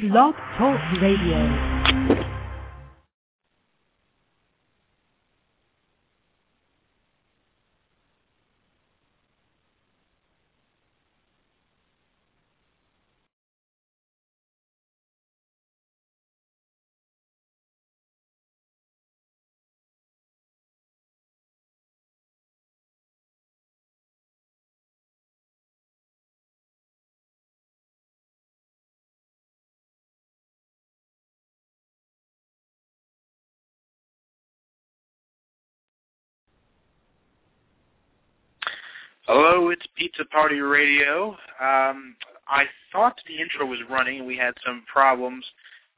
Blog Talk Radio. It's Pizza Party Radio. Um, I thought the intro was running, we had some problems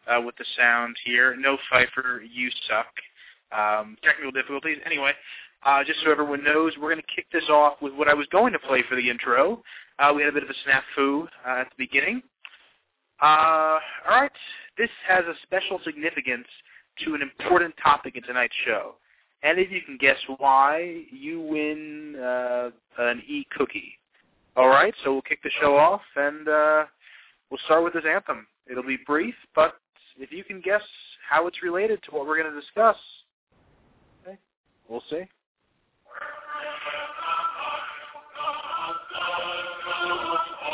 uh, with the sound here. No Pfeiffer, you suck. Um, technical difficulties. Anyway, uh, just so everyone knows, we're going to kick this off with what I was going to play for the intro. Uh, we had a bit of a snafu uh, at the beginning. Uh, all right, this has a special significance to an important topic in tonight's show. And if you can guess why, you win uh, an e-cookie. All right, so we'll kick the show off, and uh, we'll start with this anthem. It'll be brief, but if you can guess how it's related to what we're going to discuss, okay, we'll see.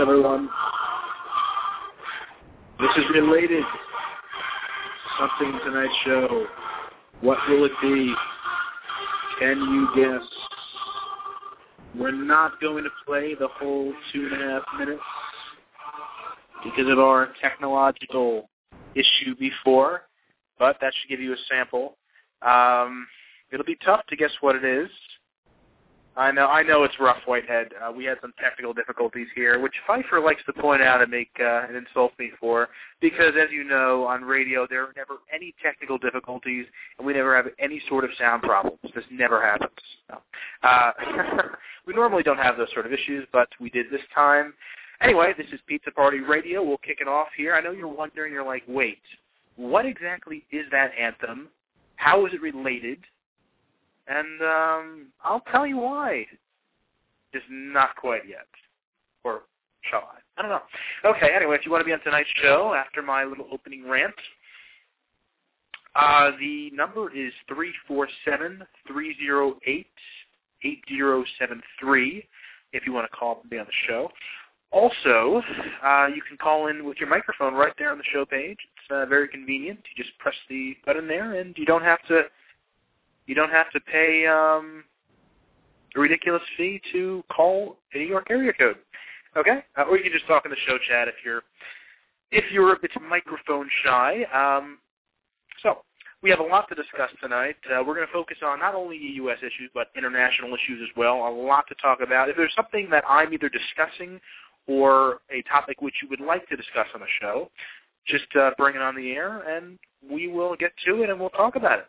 everyone. This is related to something in tonight's show. What will it be? Can you guess? We're not going to play the whole two and a half minutes because of our technological issue before, but that should give you a sample. Um, it'll be tough to guess what it is. I know, I know it's rough, Whitehead. Uh, we had some technical difficulties here, which Pfeiffer likes to point out and make uh, and insult me for, because as you know, on radio there are never any technical difficulties, and we never have any sort of sound problems. This never happens. No. Uh, we normally don't have those sort of issues, but we did this time. Anyway, this is Pizza Party Radio. We'll kick it off here. I know you're wondering, you're like, wait, what exactly is that anthem? How is it related? And um, I'll tell you why. Just not quite yet. Or shall I? I don't know. Okay, anyway, if you want to be on tonight's show after my little opening rant, uh, the number is 347-308-8073 if you want to call and be on the show. Also, uh, you can call in with your microphone right there on the show page. It's uh, very convenient. You just press the button there, and you don't have to you don't have to pay um, a ridiculous fee to call a New York area code. Okay, uh, or you can just talk in the show chat if you're if you're a bit microphone shy. Um, so we have a lot to discuss tonight. Uh, we're going to focus on not only U.S. issues but international issues as well. A lot to talk about. If there's something that I'm either discussing or a topic which you would like to discuss on the show, just uh, bring it on the air and we will get to it and we'll talk about it.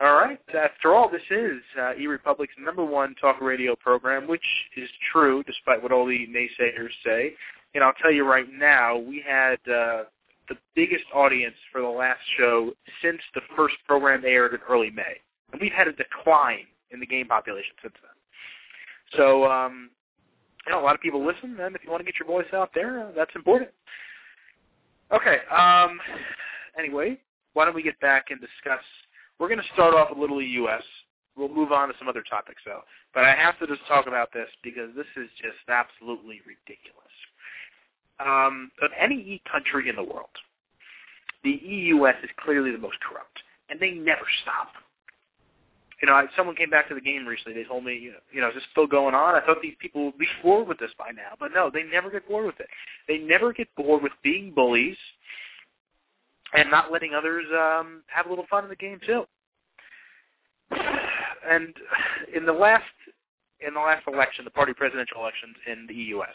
All right. After all, this is uh, eRepublik's number one talk radio program, which is true despite what all the naysayers say. And I'll tell you right now, we had uh, the biggest audience for the last show since the first program aired in early May. And we've had a decline in the game population since then. So, um, you know, a lot of people listen, and if you want to get your voice out there, uh, that's important. Okay. Um, anyway, why don't we get back and discuss we're going to start off a little U.S. We'll move on to some other topics, though. But I have to just talk about this because this is just absolutely ridiculous. Um, of any country in the world, the EUS is clearly the most corrupt, and they never stop. you know, I, someone came back to the game recently. They told me, you know, you know, is this still going on? I thought these people would be bored with this by now, but no, they never get bored with it. They never get bored with being bullies and not letting others um, have a little fun in the game too. And in the last in the last election, the party presidential elections in the U.S.,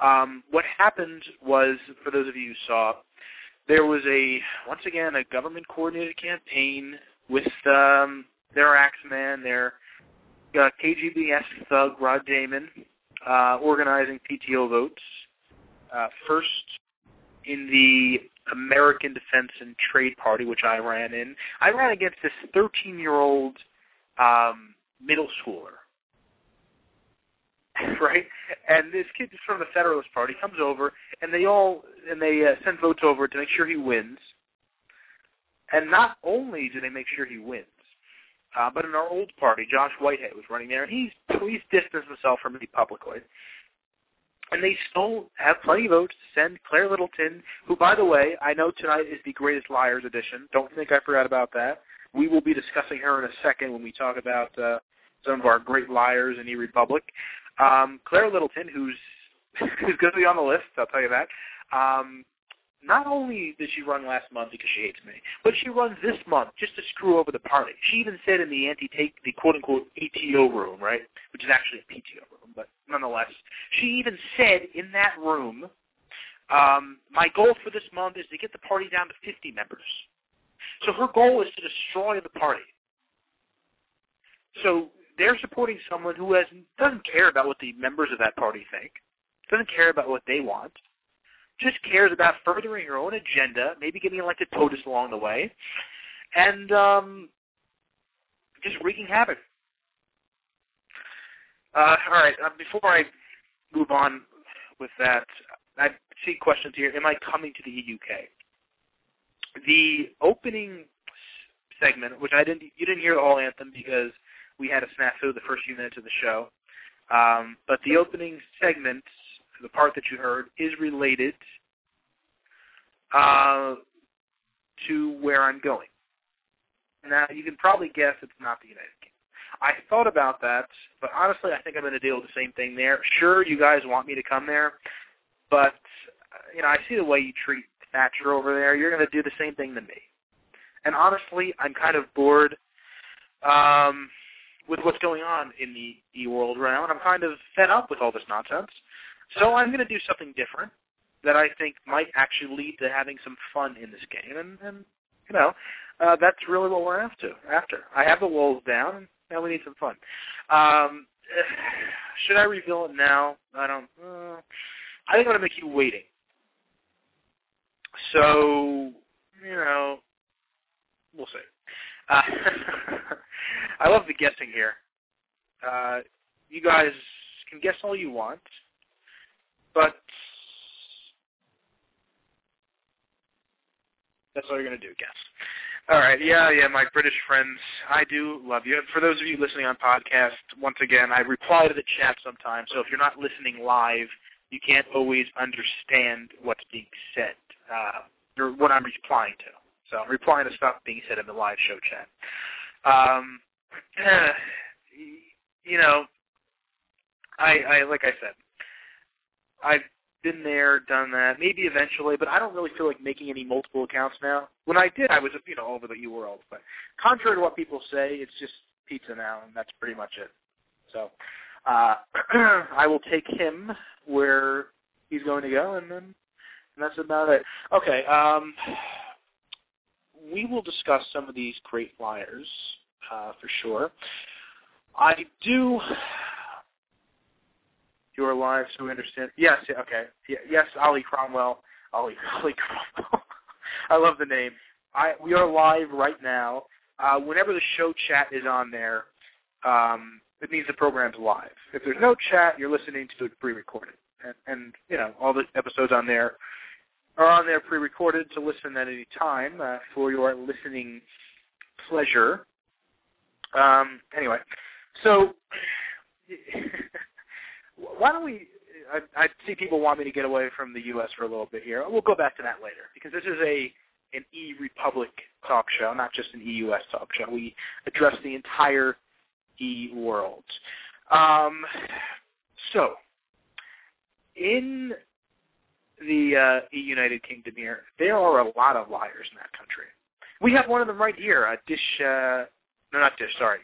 um, what happened was, for those of you who saw, there was a once again a government coordinated campaign with um, their axeman, their uh, KGBS thug Rod Damon, uh, organizing PTO votes. Uh, first in the American Defense and Trade Party, which I ran in. I ran against this 13-year-old um, middle schooler, right? And this kid is from the Federalist Party comes over, and they all and they uh, send votes over to make sure he wins. And not only do they make sure he wins, uh, but in our old party, Josh Whitehead was running there, and he's he's distanced himself from me publicly. And they still have plenty of votes to send Claire Littleton, who, by the way, I know tonight is the Greatest Liars edition. Don't think I forgot about that. We will be discussing her in a second when we talk about uh, some of our great liars in E-Republik. Um, Claire Littleton, who's who's going to be on the list, I'll tell you that. Um, not only did she run last month because she hates me, but she runs this month just to screw over the party. She even said in the anti-take, the quote-unquote ATO room, right, which is actually a PTO room, but nonetheless, she even said in that room, um, my goal for this month is to get the party down to 50 members. So her goal is to destroy the party. So they're supporting someone who has doesn't care about what the members of that party think, doesn't care about what they want, just cares about furthering her own agenda, maybe getting elected POTUS along the way, and um, just wreaking havoc. Uh, all right, uh, before I move on with that, I see questions here. Am I coming to the UK? The opening segment, which I didn't, you didn't hear the whole anthem because we had a snafu the first few minutes of the show. Um, but the opening segment, the part that you heard, is related uh, to where I'm going. Now, you can probably guess it's not the United. I thought about that, but honestly, I think I'm going to deal with the same thing there. Sure, you guys want me to come there, but uh, you know, I see the way you treat Thatcher over there. You're going to do the same thing to me. And honestly, I'm kind of bored um, with what's going on in the e-world right now, and I'm kind of fed up with all this nonsense. So I'm going to do something different that I think might actually lead to having some fun in this game, and, and you know, uh, that's really what we're after. After I have the walls down, now we need some fun. Um, should I reveal it now? I don't. Uh, I think I'm to make you waiting. So, you know, we'll see. Uh, I love the guessing here. Uh, you guys can guess all you want, but that's all you're to do, guess. All right, yeah, yeah, my British friends, I do love you. For those of you listening on podcast, once again, I reply to the chat sometimes, so if you're not listening live, you can't always understand what's being said, uh, or what I'm replying to. So I'm replying to stuff being said in the live show chat. Um, you know, I, I like I said, I've been there, done that, maybe eventually, but I don't really feel like making any multiple accounts now. When I did, I was you know over the U world, but contrary to what people say, it's just pizza now, and that's pretty much it. So uh, I will take him where he's going to go, and then and that's about it. Okay, um, we will discuss some of these great flyers uh, for sure. I do. You are live, so we understand. Yes, okay. Yes, Ali Cromwell. Ali, Ali Cromwell. I love the name. I we are live right now. Uh, whenever the show chat is on there, um, it means the program's live. If there's no chat, you're listening to it pre-recorded, and, and you know all the episodes on there are on there pre-recorded to listen at any time uh, for your listening pleasure. Um, anyway, so why don't we? I, I see people want me to get away from the U.S. for a little bit here. We'll go back to that later because this is a an e-republik talk show, not just an EUS talk show. We address the entire e-world. Um, so, in the uh, United Kingdom here, there are a lot of liars in that country. We have one of them right here. Uh, Dish, uh, no, not Dish. Sorry,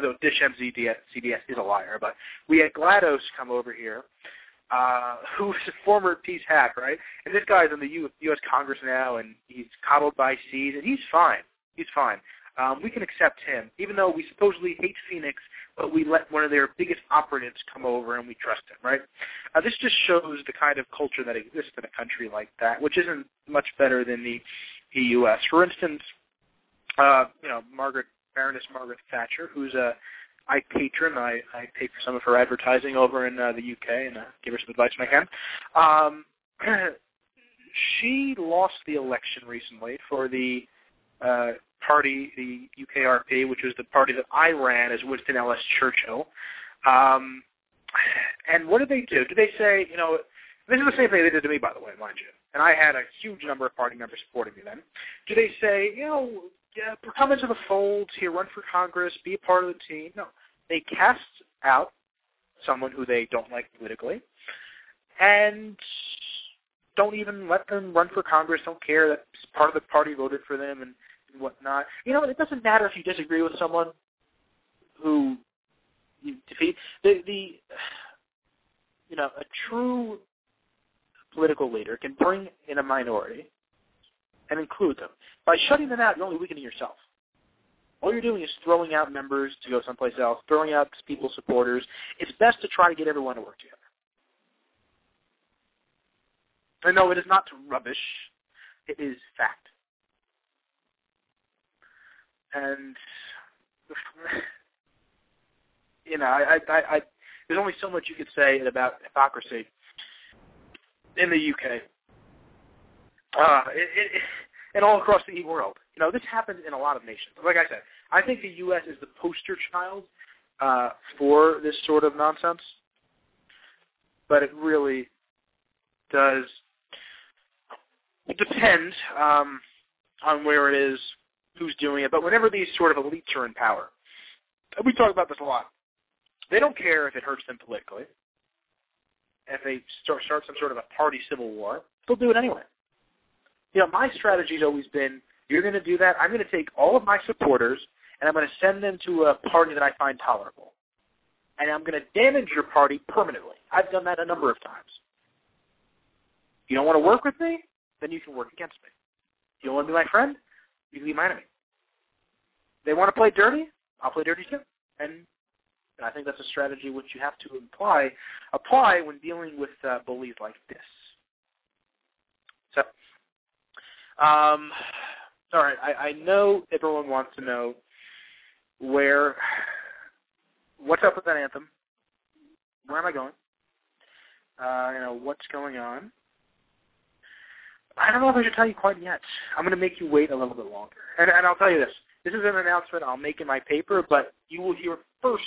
though Dish MZ CBS is a liar, but we had GLaDOS come over here, uh, who's a former peace hack, right? And this guy's in the U- U.S. Congress now, and he's coddled by Seeds, and he's fine. He's fine. Um, we can accept him, even though we supposedly hate Phoenix, but we let one of their biggest operatives come over and we trust him, right? Uh, this just shows the kind of culture that exists in a country like that, which isn't much better than the EUS. For instance, uh, you know, Margaret Baroness Margaret Thatcher, who's a I patron. I, I pay for some of her advertising over in uh, the UK and uh, give her some advice when I can. Um, she lost the election recently for the uh, party, the UKRP, which was the party that I ran as Winston L.S. Churchill. Um, and what did they do? Did they say, you know, this is the same thing they did to me, by the way, mind you. And I had a huge number of party members supporting me then. Do they say, you know, yeah, come into the fold here, run for Congress, be a part of the team? No. They cast out someone who they don't like politically and don't even let them run for Congress, don't care that part of the party voted for them and and whatnot. You know, it doesn't matter if you disagree with someone who you defeat. The the you know a true political leader can bring in a minority and include them. By shutting them out, you're only weakening yourself. All you're doing is throwing out members to go someplace else, throwing out people's supporters. It's best to try to get everyone to work together. And no, it is not rubbish. It is fact and you know, I, I, I, there's only so much you could say about hypocrisy in the UK, uh, it, it, and all across the world. You know, this happens in a lot of nations. Like I said, I think the U.S. is the poster child uh, for this sort of nonsense, but it really does depend um, on where it is who's doing it, but whenever these sort of elites are in power, we talk about this a lot, they don't care if it hurts them politically. If they start, start some sort of a party civil war, they'll do it anyway. You know, my strategy's always been, you're going to do that, I'm going to take all of my supporters and I'm going to send them to a party that I find tolerable. And I'm going to damage your party permanently. I've done that a number of times. You don't want to work with me? Then you can work against me. You don't want to be my friend? you can be my enemy. They want to play dirty, I'll play dirty too. And, and I think that's a strategy which you have to apply apply when dealing with uh, bullies like this. So, um, all right, I, I know everyone wants to know where, what's up with that anthem? Where am I going? Uh, you know, what's going on? I don't know if I should tell you quite yet. I'm going to make you wait a little bit longer. And, and I'll tell you this. This is an announcement I'll make in my paper, but you will hear first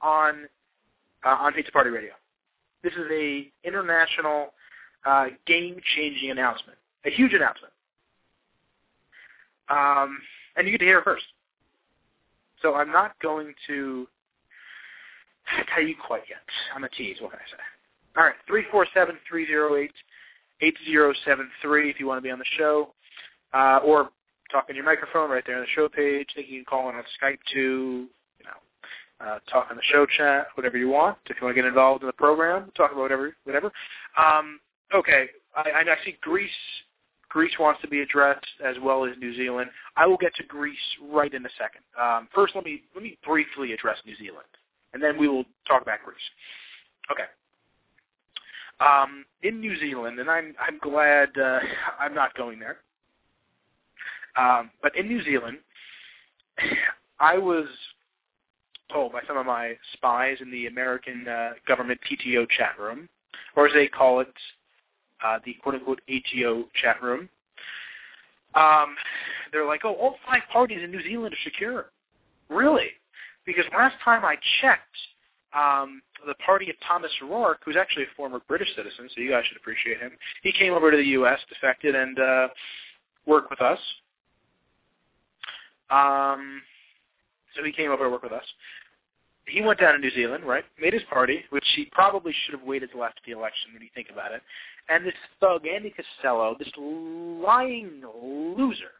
on uh, on Pizza Party Radio. This is a international uh, game-changing announcement, a huge announcement. Um, and you get to hear it first. So I'm not going to tell you quite yet. I'm a tease. What can I say? All right, three four seven three zero eight 8073 if you want to be on the show, uh, or talk on your microphone right there on the show page. I think you can call in on Skype too, you know, uh, talk on the show chat, whatever you want. If you want to get involved in the program, talk about whatever, whatever. Um, okay, I, I see Greece. Greece wants to be addressed as well as New Zealand. I will get to Greece right in a second. Um, first, let me let me briefly address New Zealand, and then we will talk about Greece. Okay. Um, in New Zealand, and I'm I'm glad uh, I'm not going there. Um, but in New Zealand, I was told by some of my spies in the American uh, government PTO chat room, or as they call it, uh, the quote-unquote ATO chat room. Um, they're like, oh, all five parties in New Zealand are secure. Really? Because last time I checked, um, the party of Thomas Rourke, who's actually a former British citizen, so you guys should appreciate him. He came over to the U.S., defected, and uh, worked with us. Um, so he came over to work with us. He went down to New Zealand, right? Made his party, which he probably should have waited till after the election when you think about it. And this thug, Andy Costello, this lying loser,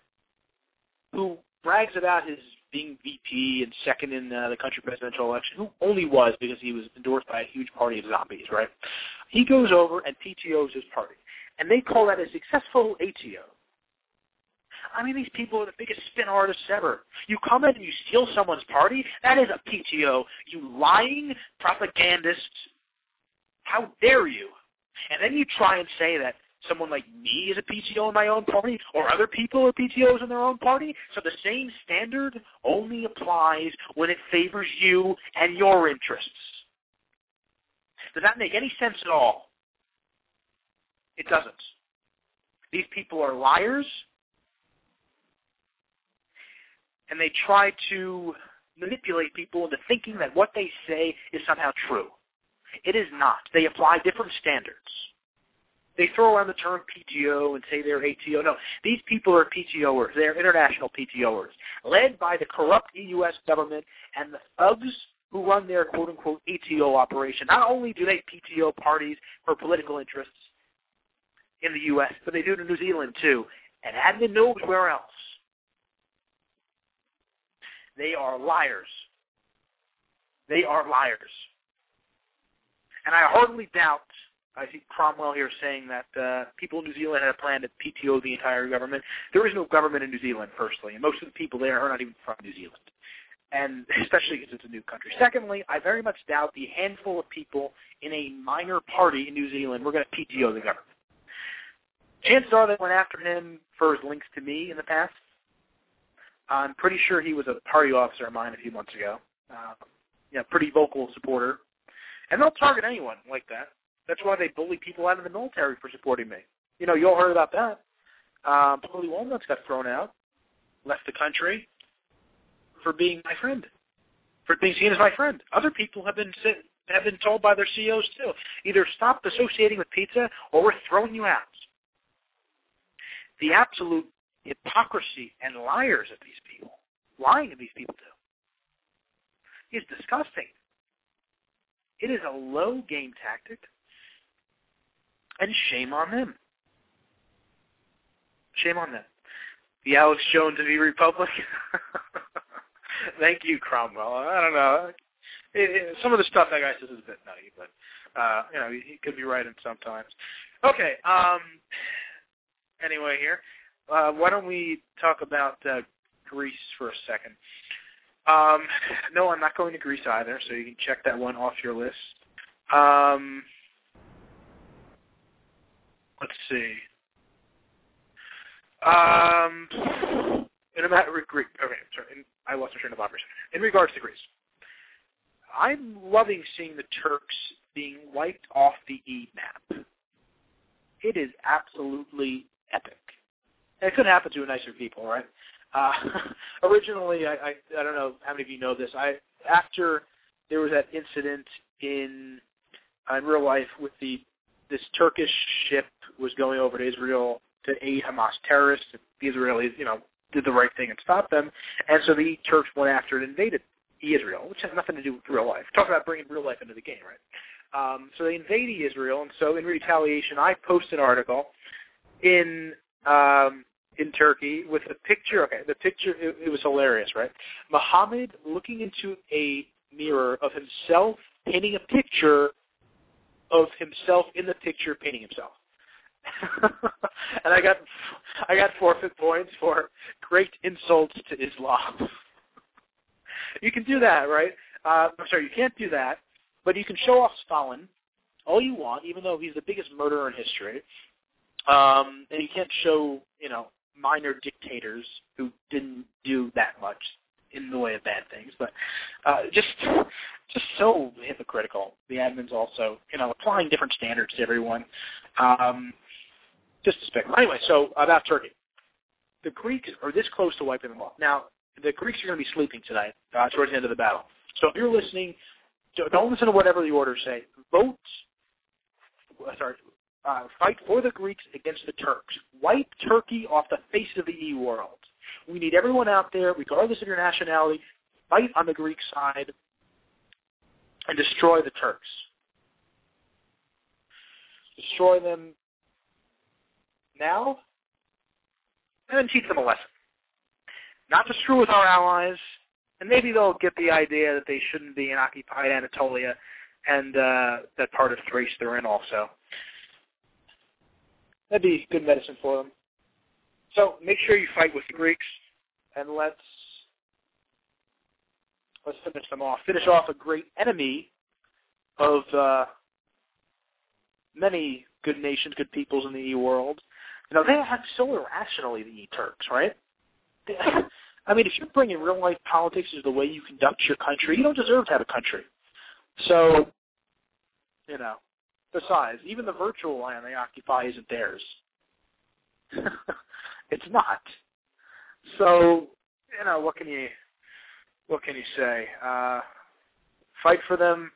who brags about his being VP and second in uh, the country presidential election, who only was because he was endorsed by a huge party of zombies, right? He goes over and PTOs his party, and they call that a successful ATO. I mean, these people are the biggest spin artists ever. You come in and you steal someone's party, that is a PTO. You lying propagandist. How dare you? And then you try and say that someone like me is a PTO in my own party, or other people are PTOs in their own party. So the same standard only applies when it favors you and your interests. Does that make any sense at all? It doesn't. These people are liars, and they try to manipulate people into thinking that what they say is somehow true. It is not. They apply different standards. They throw around the term PTO and say they're ATO. No, these people are PTOers. They're international PTOers, led by the corrupt U.S. government and the thugs who run their quote-unquote ATO operation. Not only do they PTO parties for political interests in the U.S., but they do it in New Zealand too, and admin knows where else. They are liars. They are liars. And I hardly doubt, I see Cromwell here saying that uh, people in New Zealand had a plan to PTO the entire government. There is no government in New Zealand, firstly, and most of the people there are not even from New Zealand, and especially because it's a new country. Secondly, I very much doubt the handful of people in a minor party in New Zealand were going to PTO the government. Chances are they went after him for his links to me in the past. I'm pretty sure he was a party officer of mine a few months ago. Uh, yeah, pretty vocal supporter and they'll target anyone like that. That's why they bully people out of the military for supporting me. You know, you all heard about that. Um, Paulie Walnuts got thrown out, left the country for being my friend, for being seen as my friend. Other people have been have been told by their CEOs too, either stop associating with pizza or we're throwing you out. The absolute hypocrisy and liars of these people, lying to these people too, is disgusting. It is a low game tactic, and shame on them. Shame on them. The Alex Jones of E-Republik. Thank you, Cromwell. I don't know. It, it, some of the stuff that guy says is a bit nutty, but uh, you know he could be right in sometimes. Okay. Um. Anyway, here, uh, why don't we talk about uh, Greece for a second? Um, no, I'm not going to Greece either, so you can check that one off your list. Um, let's see. Um, in a matter of Greece, okay, sorry, in, I lost my train of operation. In regards to Greece, I'm loving seeing the Turks being wiped off the E map. It is absolutely epic. And it couldn't happen to nicer people, right? Uh, originally, I, I I don't know how many of you know this. I after there was that incident in in real life with the this Turkish ship was going over to Israel to aid Hamas terrorists. The Israelis, you know, did the right thing and stopped them, and so the Turks went after and invaded Israel, which has nothing to do with real life. Talk about bringing real life into the game, right? Um, so they invaded Israel, and so in retaliation, I posted an article in um, in Turkey with a picture. Okay, the picture it, it was hilarious, right? Muhammad looking into a mirror of himself painting a picture of himself in the picture painting himself. and I got I got forfeit points for great insults to Islam. you can do that, right? Uh, I'm sorry, you can't do that, but you can show off Stalin all you want, even though he's the biggest murderer in history. Um, and you can't show, you know, minor dictators who didn't do that much in the way of bad things, but uh, just just so hypocritical. The admins also, you know, applying different standards to everyone. Um, just despicable. Anyway, so about Turkey, the Greeks are this close to wiping them off. Now, the Greeks are going to be sleeping tonight uh, towards the end of the battle. So if you're listening, don't listen to whatever the orders say. Vote. Sorry, uh, fight for the Greeks against the Turks. Wipe Turkey off the face of the E world. We need everyone out there, regardless of your nationality, fight on the Greek side and destroy the Turks. Destroy them now, and then teach them a lesson. Not to screw with our allies, and maybe they'll get the idea that they shouldn't be in occupied Anatolia and uh, that part of Thrace they're in also. That'd be good medicine for them. So make sure you fight with the Greeks, and let's let's finish them off. Finish off a great enemy of uh, many good nations, good peoples in the world. You know, they act so irrationally, the Turks, right? I mean, if you're bringing real life politics into the way you conduct your country, you don't deserve to have a country. So, you know, besides, even the virtual land they occupy isn't theirs. it's not. So, you know, what can you what can you say? Uh, fight for them.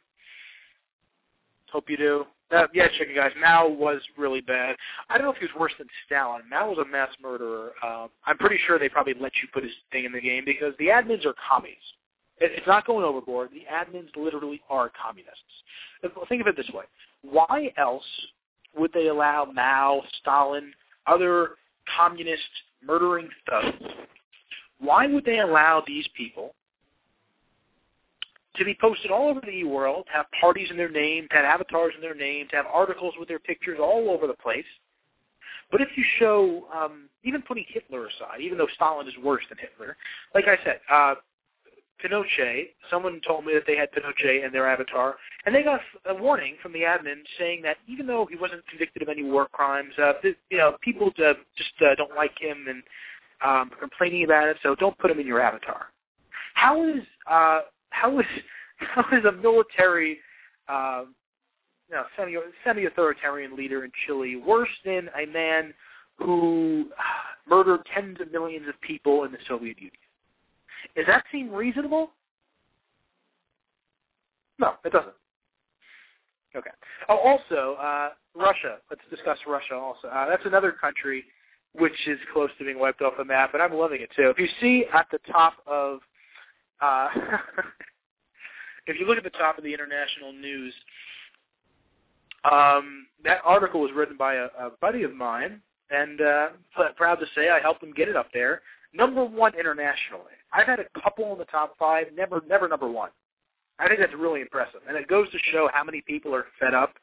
Hope you do. Uh, yeah, chicken guys. Mao was really bad. I don't know if he was worse than Stalin. Mao was a mass murderer. Uh, I'm pretty sure they probably let you put his thing in the game because the admins are commies. It, it's not going overboard. The admins literally are communists. Think of it this way: Why else would they allow Mao, Stalin, other communist murdering thugs? Why would they allow these people to be posted all over the e-world, to have parties in their name, to have avatars in their name, to have articles with their pictures all over the place. But if you show, um, even putting Hitler aside, even though Stalin is worse than Hitler, like I said, uh, Pinochet, someone told me that they had Pinochet in their avatar, and they got a warning from the admin saying that even though he wasn't convicted of any war crimes, uh, you know, people uh, just uh, don't like him and um, complaining about it, so don't put him in your avatar. How is uh, how is how is a military, uh, you know, semi semi-authoritarian leader in Chile worse than a man who murdered tens of millions of people in the Soviet Union? Does that seem reasonable? No, it doesn't. Okay. Oh, also, uh, Russia. Let's discuss Russia also. Uh, that's another country which is close to being wiped off the map, and I'm loving it too. If you see at the top of uh, if you look at the top of the international news, um, that article was written by a, a buddy of mine, and uh, proud to say I helped him get it up there. Number one internationally. I've had a couple in the top five, never, never number one. I think that's really impressive, and it goes to show how many people are fed up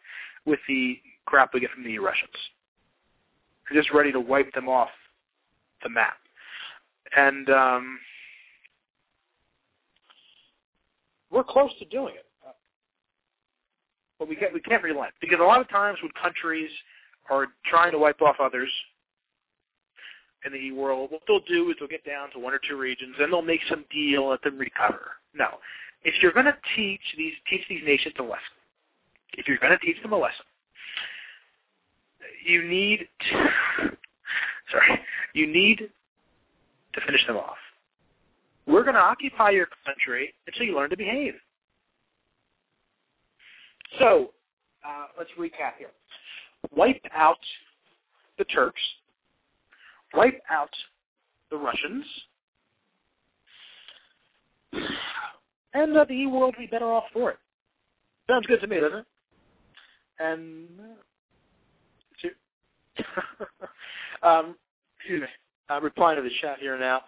with the crap we get from the Russians. They're just ready to wipe them off the map. And um, we're close to doing it, but we can't we can't relent because a lot of times when countries are trying to wipe off others in the world, what they'll do is they'll get down to one or two regions, and they'll make some deal, let them recover. No, if you're going to teach these teach these nations a lesson, if you're going to teach them a lesson, you need to, sorry, you need to finish them off. We're going to occupy your country until you learn to behave. So, uh, let's recap here. Wipe out the Turks. Wipe out the Russians. And uh, the E-world would be better off for it. Sounds good to me, doesn't it? And uh, um, excuse me. I'm replying to the chat here now.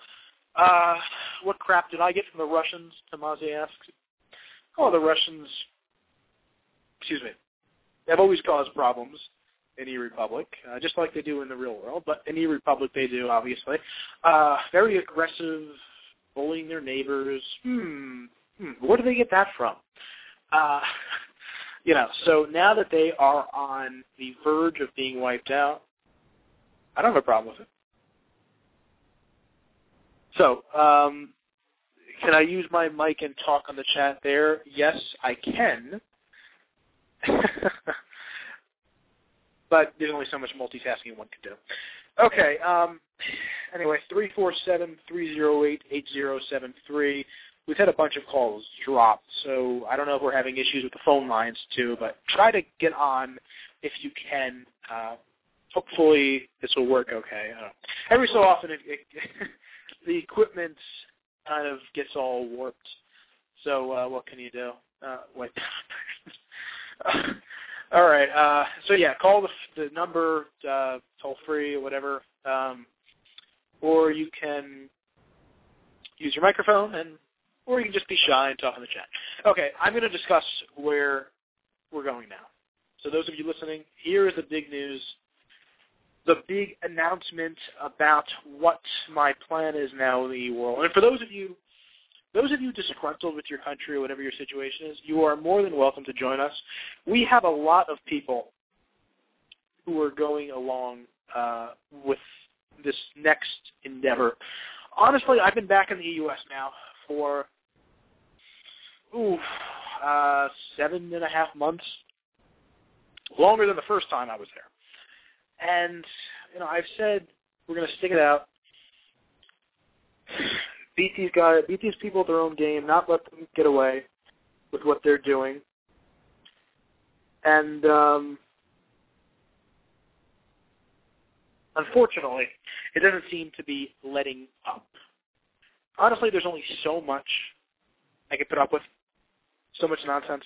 Uh, what crap did I get from the Russians? Tamazi asks. Oh, the Russians, excuse me, They've always caused problems in e-Republik, uh, just like they do in the real world, but in e-Republik they do, obviously. Uh, very aggressive, bullying their neighbors. Hmm, hmm, where do they get that from? Uh, you know, so now that they are on the verge of being wiped out, I don't have a problem with it. So, um, can I use my mic and talk on the chat there? Yes, I can. but there's only so much multitasking one can do. Okay. Um, anyway, three four seven three zero eight eight zero seven three. We've had a bunch of calls drop, so I don't know if we're having issues with the phone lines too. But try to get on if you can. Uh, hopefully, this will work okay. Every so often, it, it the equipment kind of gets all warped. So uh, what can you do? Uh, wait. all right. Uh, so yeah, call the, the number uh, toll free or whatever, um, or you can use your microphone, and or you can just be shy and talk in the chat. Okay, I'm going to discuss where we're going now. So those of you listening, here is the big news the big announcement about what my plan is now in the world. And for those of you those of you disgruntled with your country or whatever your situation is, you are more than welcome to join us. We have a lot of people who are going along uh, with this next endeavor. Honestly, I've been back in the U.S. now for ooh, uh, seven and a half months, longer than the first time I was there. And you know, I've said we're going to stick it out. Beat these guys, beat these people at their own game, not let them get away with what they're doing. And um, unfortunately, it doesn't seem to be letting up. Honestly, there's only so much I can put up with, so much nonsense,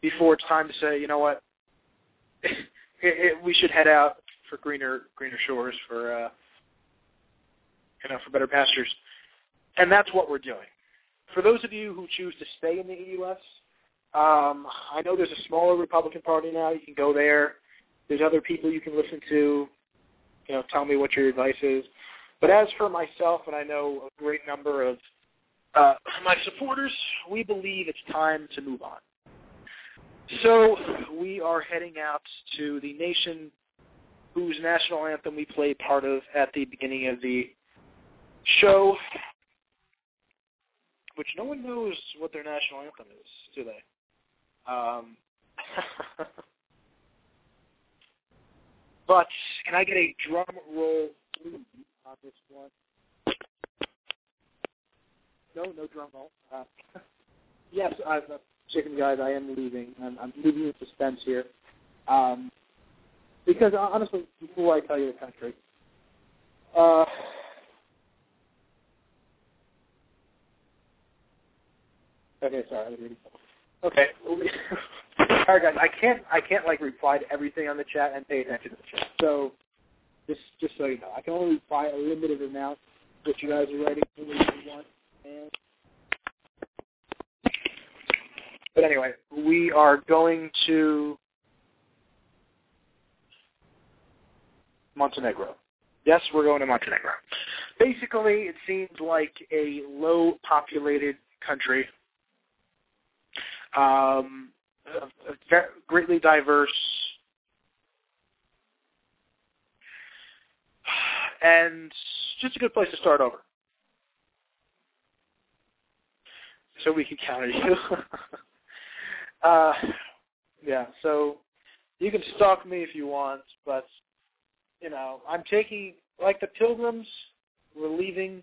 before it's time to say, you know what, we should head out for greener greener shores for uh, you know for better pastures, and that's what we're doing. For those of you who choose to stay in the EUS, um, I know there's a smaller Republican Party now. You can go there. There's other people you can listen to. You know, tell me what your advice is. But as for myself, and I know a great number of uh, my supporters, we believe it's time to move on. So we are heading out to the nation whose national anthem we play part of at the beginning of the show, which no one knows what their national anthem is, do they? Um, but can I get a drum roll on this one? No, no drum roll. Uh, yes, I've, chicken guys, I am leaving. I'm, I'm leaving in suspense here. Um, because uh, honestly, before I tell you the country, uh, okay, sorry, reading. Okay, all right, guys, I can't, I can't like reply to everything on the chat and pay attention to the chat. So, just, just so you know, I can only reply a limited amount that you guys are writing for me want. And But anyway, we are going to Montenegro. Yes, we're going to Montenegro. Basically, it seems like a low-populated country, um, greatly diverse, and just a good place to start over. So we can counter you. Uh, yeah. So you can stalk me if you want, but you know, I'm taking like the pilgrims. We're leaving.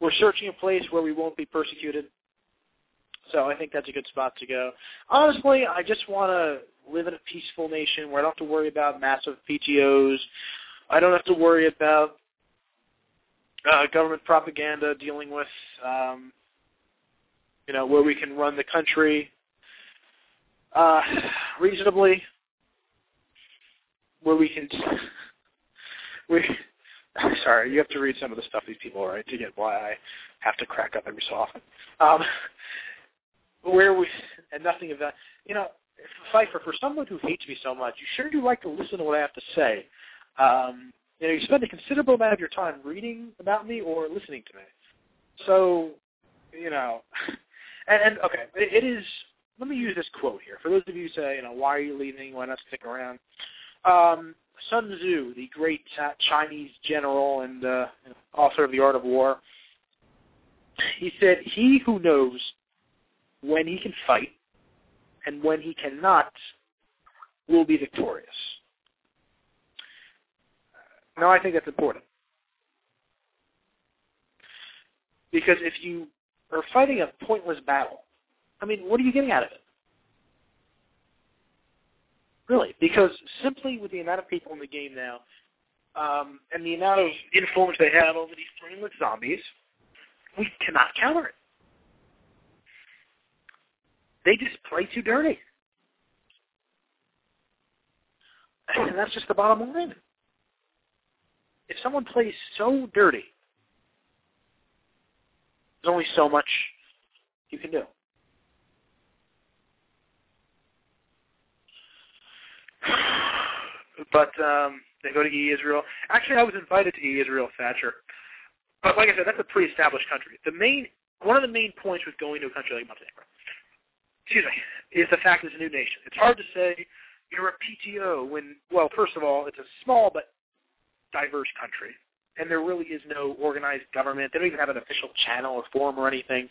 We're searching a place where we won't be persecuted. So I think that's a good spot to go. Honestly, I just want to live in a peaceful nation where I don't have to worry about massive PTOs. I don't have to worry about uh, government propaganda dealing with, um, you know, where we can run the country uh, reasonably, where we can. We, sorry, you have to read some of the stuff these people write to get why I have to crack up every so often. Um, where we and nothing of that. You know, Pfeiffer, for someone who hates me so much, you sure do like to listen to what I have to say. Um, you know, you spend a considerable amount of your time reading about me or listening to me. So, you know, and, and okay, it, it is let me use this quote here. For those of you who say, you know, why are you leaving? Why not stick around? Um, Sun Tzu, the great Chinese general and uh, author of The Art of War, he said, he who knows when he can fight and when he cannot will be victorious. Now, I think that's important. Because if you are fighting a pointless battle, I mean, what are you getting out of it? Really, because simply with the amount of people in the game now, um, and the amount of influence they have over these brainless zombies, we cannot counter it. They just play too dirty. And that's just the bottom line. If someone plays so dirty, there's only so much you can do. But um, they go to E Israel. Actually, I was invited to E Israel Thatcher. But like I said, that's a pre-established country. The main, one of the main points with going to a country like Montenegro, excuse me, is the fact it's a new nation. It's hard to say you're a PTO when, well, first of all, it's a small but diverse country, and there really is no organized government. They don't even have an official channel or forum or anything.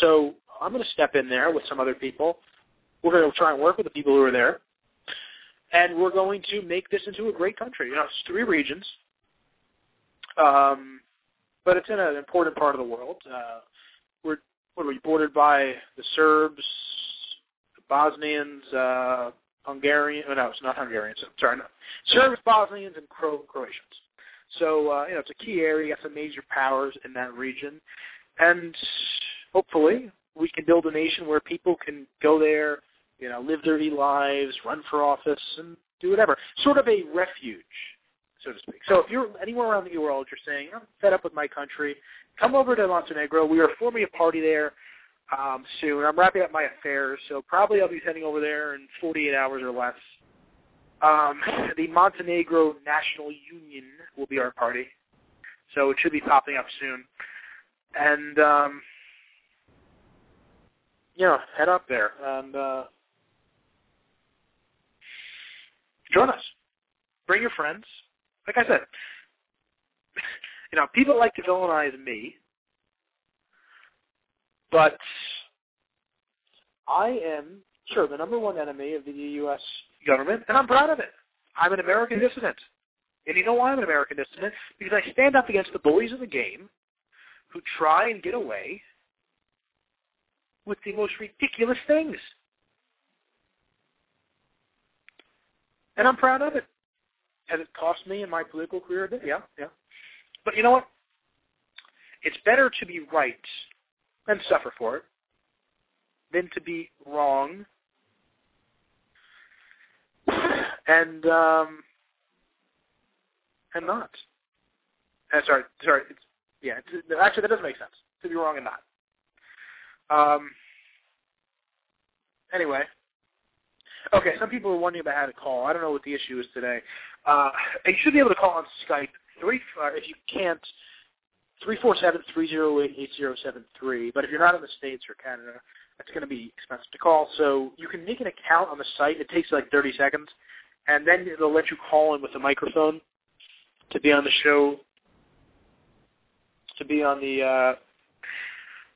So I'm going to step in there with some other people. We're going to try and work with the people who are there, and we're going to make this into a great country. You know, it's three regions, um, but it's in an important part of the world. Uh, we're what are we bordered by the Serbs, Bosnians, uh, Hungarian. Oh, no, it's not Hungarians. Sorry, no. Serbs, Bosnians, and Cro- Croatians. So uh, you know, it's a key area. Got some major powers in that region, and hopefully we can build a nation where people can go there, you know, live dirty lives, run for office, and do whatever. Sort of a refuge, so to speak. So if you're anywhere around the world, you're saying, I'm fed up with my country, come over to Montenegro. We are forming a party there um, soon. I'm wrapping up my affairs, so probably I'll be heading over there in 48 hours or less. Um, the Montenegro National Union will be our party, so it should be popping up soon. And um, yeah, head up there and uh, join us. Bring your friends. Like I said, you know, people like to villainize me, but I am sure the number one enemy of the U.S. government, and I'm proud of it. I'm an American dissident. And you know why I'm an American dissident? Because I stand up against the bullies of the game who try and get away with the most ridiculous things. And I'm proud of it. Has it cost me in my political career a bit? Yeah, yeah. But you know what? It's better to be right and suffer for it than to be wrong and um and not. Uh, sorry, sorry. It's, yeah, it's, actually that doesn't make sense. To be wrong and not. Um. Anyway, Okay, some people are wondering about how to call. I don't know what the issue is today. Uh, you should be able to call on Skype. Three, uh, if you can't, three four seven three zero eight eight zero seven three. But if you're not in the states or Canada, that's going to be expensive to call. So you can make an account on the site. It takes like 30 seconds, and then it'll let you call in with a microphone to be on the show. To be on the uh,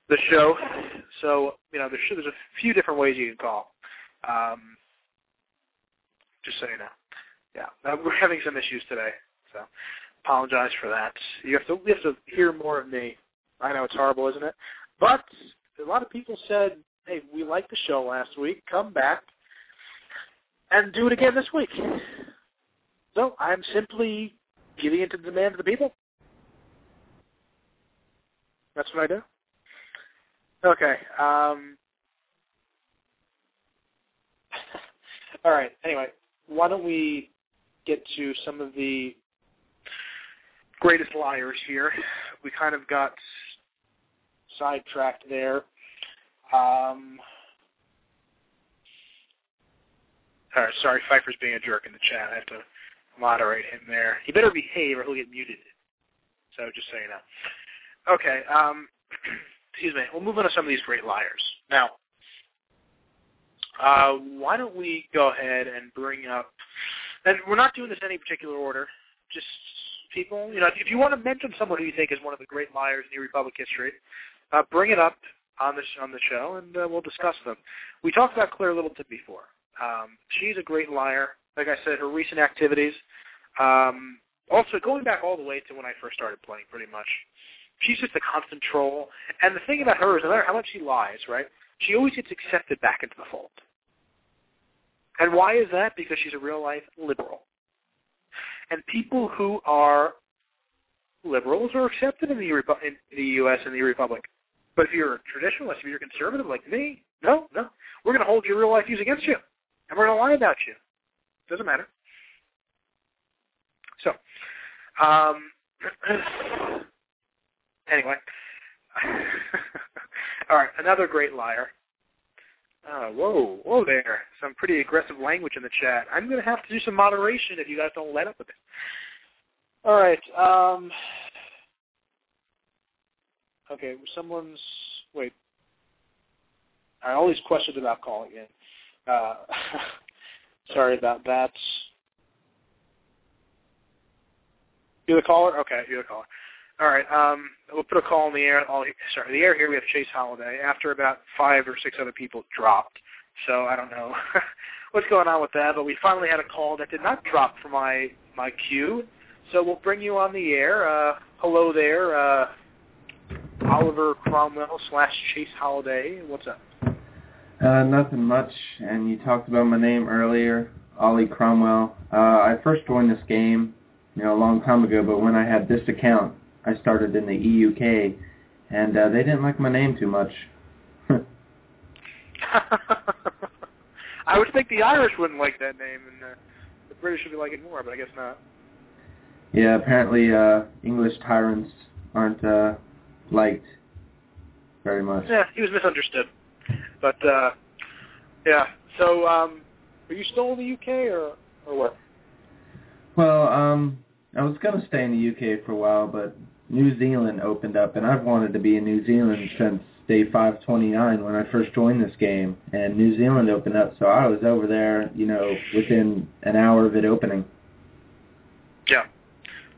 the show. So you know, there's there's a few different ways you can call. Um, just so you know. Yeah, uh, we're having some issues today, so apologize for that. You have to you have to hear more of me. I know it's horrible, isn't it? But a lot of people said, "Hey, we liked the show last week. Come back and do it again this week." So I'm simply giving into the demand of the people. That's what I do. Okay. Um, all right. Anyway, why don't we get to some of the greatest liars here? We kind of got sidetracked there. Um, all right, sorry, Pfeiffer's being a jerk in the chat. I have to moderate him there. He better behave or he'll get muted. So just so you know. Okay, um, excuse me. We'll move on to some of these great liars. Now, uh, why don't we go ahead and bring up, and we're not doing this in any particular order, just people, you know, if you want to mention someone who you think is one of the great liars in Republic history, uh, bring it up on the, on the show, and uh, we'll discuss them. We talked about Claire Littleton before. Um, she's a great liar. Like I said, her recent activities, um, also going back all the way to when I first started playing, pretty much. She's just a constant troll. And the thing about her is no matter how much she lies, right, she always gets accepted back into the fold. And why is that? Because she's a real life liberal. And people who are liberals are accepted in the Repu- in the U.S. and the Republic. But if you're a traditionalist, if you're conservative like me, no, no, we're going to hold your real life views against you, and we're going to lie about you. Doesn't matter. So, um, anyway, all right, another great liar. Uh, whoa, whoa there. Some pretty aggressive language in the chat. I'm going to have to do some moderation if you guys don't let up with it. All right. Um, okay, someone's... Wait. I always these questions about calling in. Uh, sorry about that. You're the caller? Okay, you're the caller. All right. Um, we'll put a call in the air. Sorry, the air here we have Chase Holiday. After about five or six other people dropped, so I don't know what's going on with that. But we finally had a call that did not drop from my my queue, so we'll bring you on the air. Uh, hello there, uh, Oliver Cromwell slash Chase Holiday. What's up? Uh, nothing much. And you talked about my name earlier, Ollie Cromwell. Uh, I first joined this game, you know, a long time ago. But when I had this account, I started in the EUK, and uh, they didn't like my name too much. I would think the Irish wouldn't like that name, and uh, the British would be like it more, but I guess not. Yeah, apparently uh, English tyrants aren't uh, liked very much. Yeah, he was misunderstood. But uh, yeah, so um, are you still in the UK or or what? Well, um, I was going to stay in the UK for a while, but New Zealand opened up, and I've wanted to be in New Zealand since day 529 when I first joined this game, and New Zealand opened up, so I was over there, you know, within an hour of it opening. Yeah.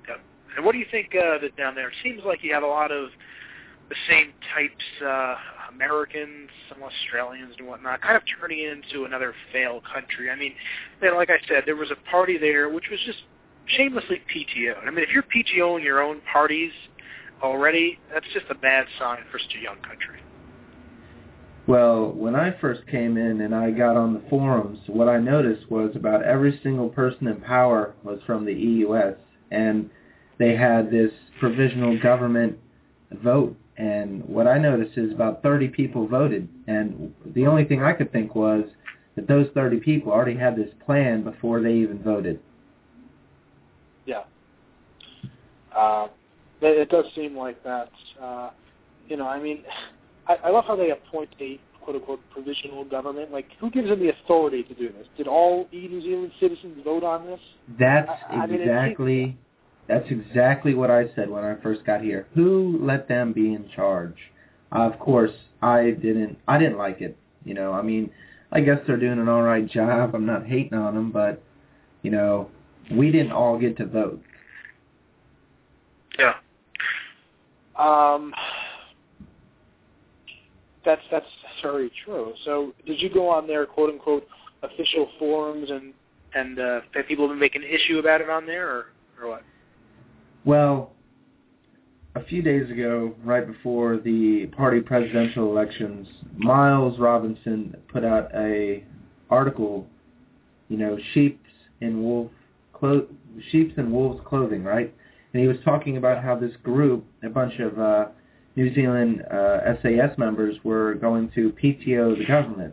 yeah. And what do you think uh, that down there? It seems like you have a lot of the same types, uh, Americans, some Australians and whatnot, kind of turning into another failed country. I mean, like I said, there was a party there which was just shamelessly PTO. I mean, if you're PTOing your own parties already, that's just a bad sign for such a young country. Well, when I first came in and I got on the forums, what I noticed was about every single person in power was from the EUS, and they had this provisional government vote. And what I noticed is about 30 people voted, and the only thing I could think was that those 30 people already had this plan before they even voted. Yeah. Uh, it, it does seem like that. Uh, you know, I mean, I, I love how they appoint a quote-unquote provisional government. Like, who gives them the authority to do this? Did all E New Zealand citizens vote on this? That's I- I mean, exactly that's exactly what I said when I first got here. Who let them be in charge? Uh, of course, I didn't. I didn't like it. You know, I mean, I guess they're doing an all right job. I'm not hating on them, but you know, we didn't all get to vote. Yeah. Um, that's that's very true. So, did you go on their quote unquote official forums and and uh, have people been making an issue about it on there, or or what? Well, a few days ago, right before the party presidential elections, Miles Robinson put out a article, you know, sheep's in wolf clo- sheep's and wolves clothing, right? And he was talking about how this group, a bunch of uh, New Zealand uh, SAS members, were going to PTO the government.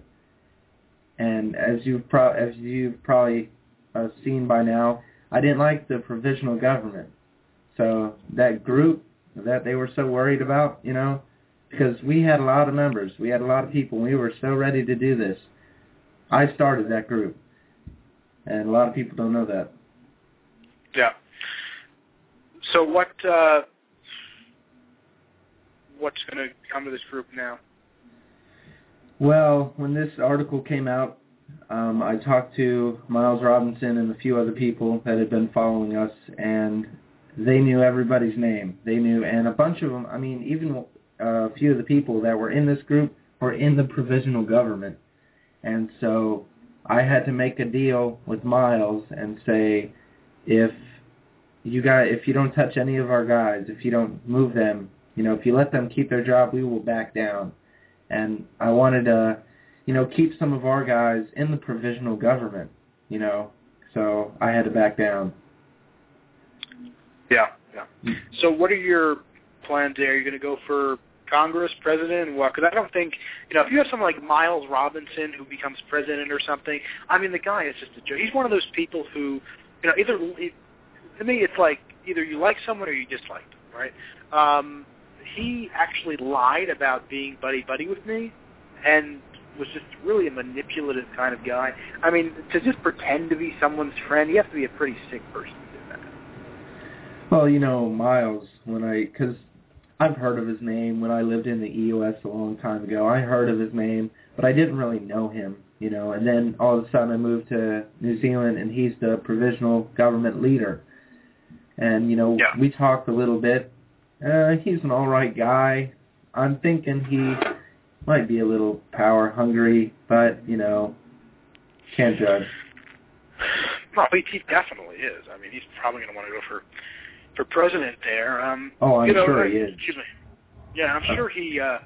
And as you've pro- as you've probably uh, seen by now, I didn't like the provisional government. So that group that they were so worried about, you know, because we had a lot of members, we had a lot of people, we were so ready to do this. I started that group, and a lot of people don't know that. Yeah. So what uh, what's going to come to this group now? Well, when this article came out, um, I talked to Miles Robinson and a few other people that had been following us, and they knew everybody's name. They knew, and a bunch of them. I mean, even uh, a few of the people that were in this group were in the provisional government, and so I had to make a deal with Miles and say, if you got, if you don't touch any of our guys, if you don't move them, you know, if you let them keep their job, we will back down. And I wanted to, you know, keep some of our guys in the provisional government, you know, so I had to back down. Yeah, yeah. So what are your plans there? Are you going to go for Congress, president, and what? Because I don't think, you know, if you have someone like Miles Robinson who becomes president or something, I mean, the guy is just a joke. He's one of those people who, you know, either, to me, it's like either you like someone or you dislike them, right? Um, he actually lied about being buddy-buddy with me and was just really a manipulative kind of guy. I mean, to just pretend to be someone's friend, you have to be a pretty sick person to do that. Well, you know, Miles, when I, because I've heard of his name when I lived in the EUS a long time ago. I heard of his name, but I didn't really know him, you know. And then all of a sudden I moved to New Zealand, and he's the provisional government leader. And you know, Yeah. we talked a little bit. Uh, he's an all right guy. I'm thinking he might be a little power hungry, but you know, can't judge. No, he, he definitely is. I mean, he's probably going to want to go for for president there. Um, Oh, I'm you know, sure uh, he is. Excuse me. Yeah, I'm sure he uh,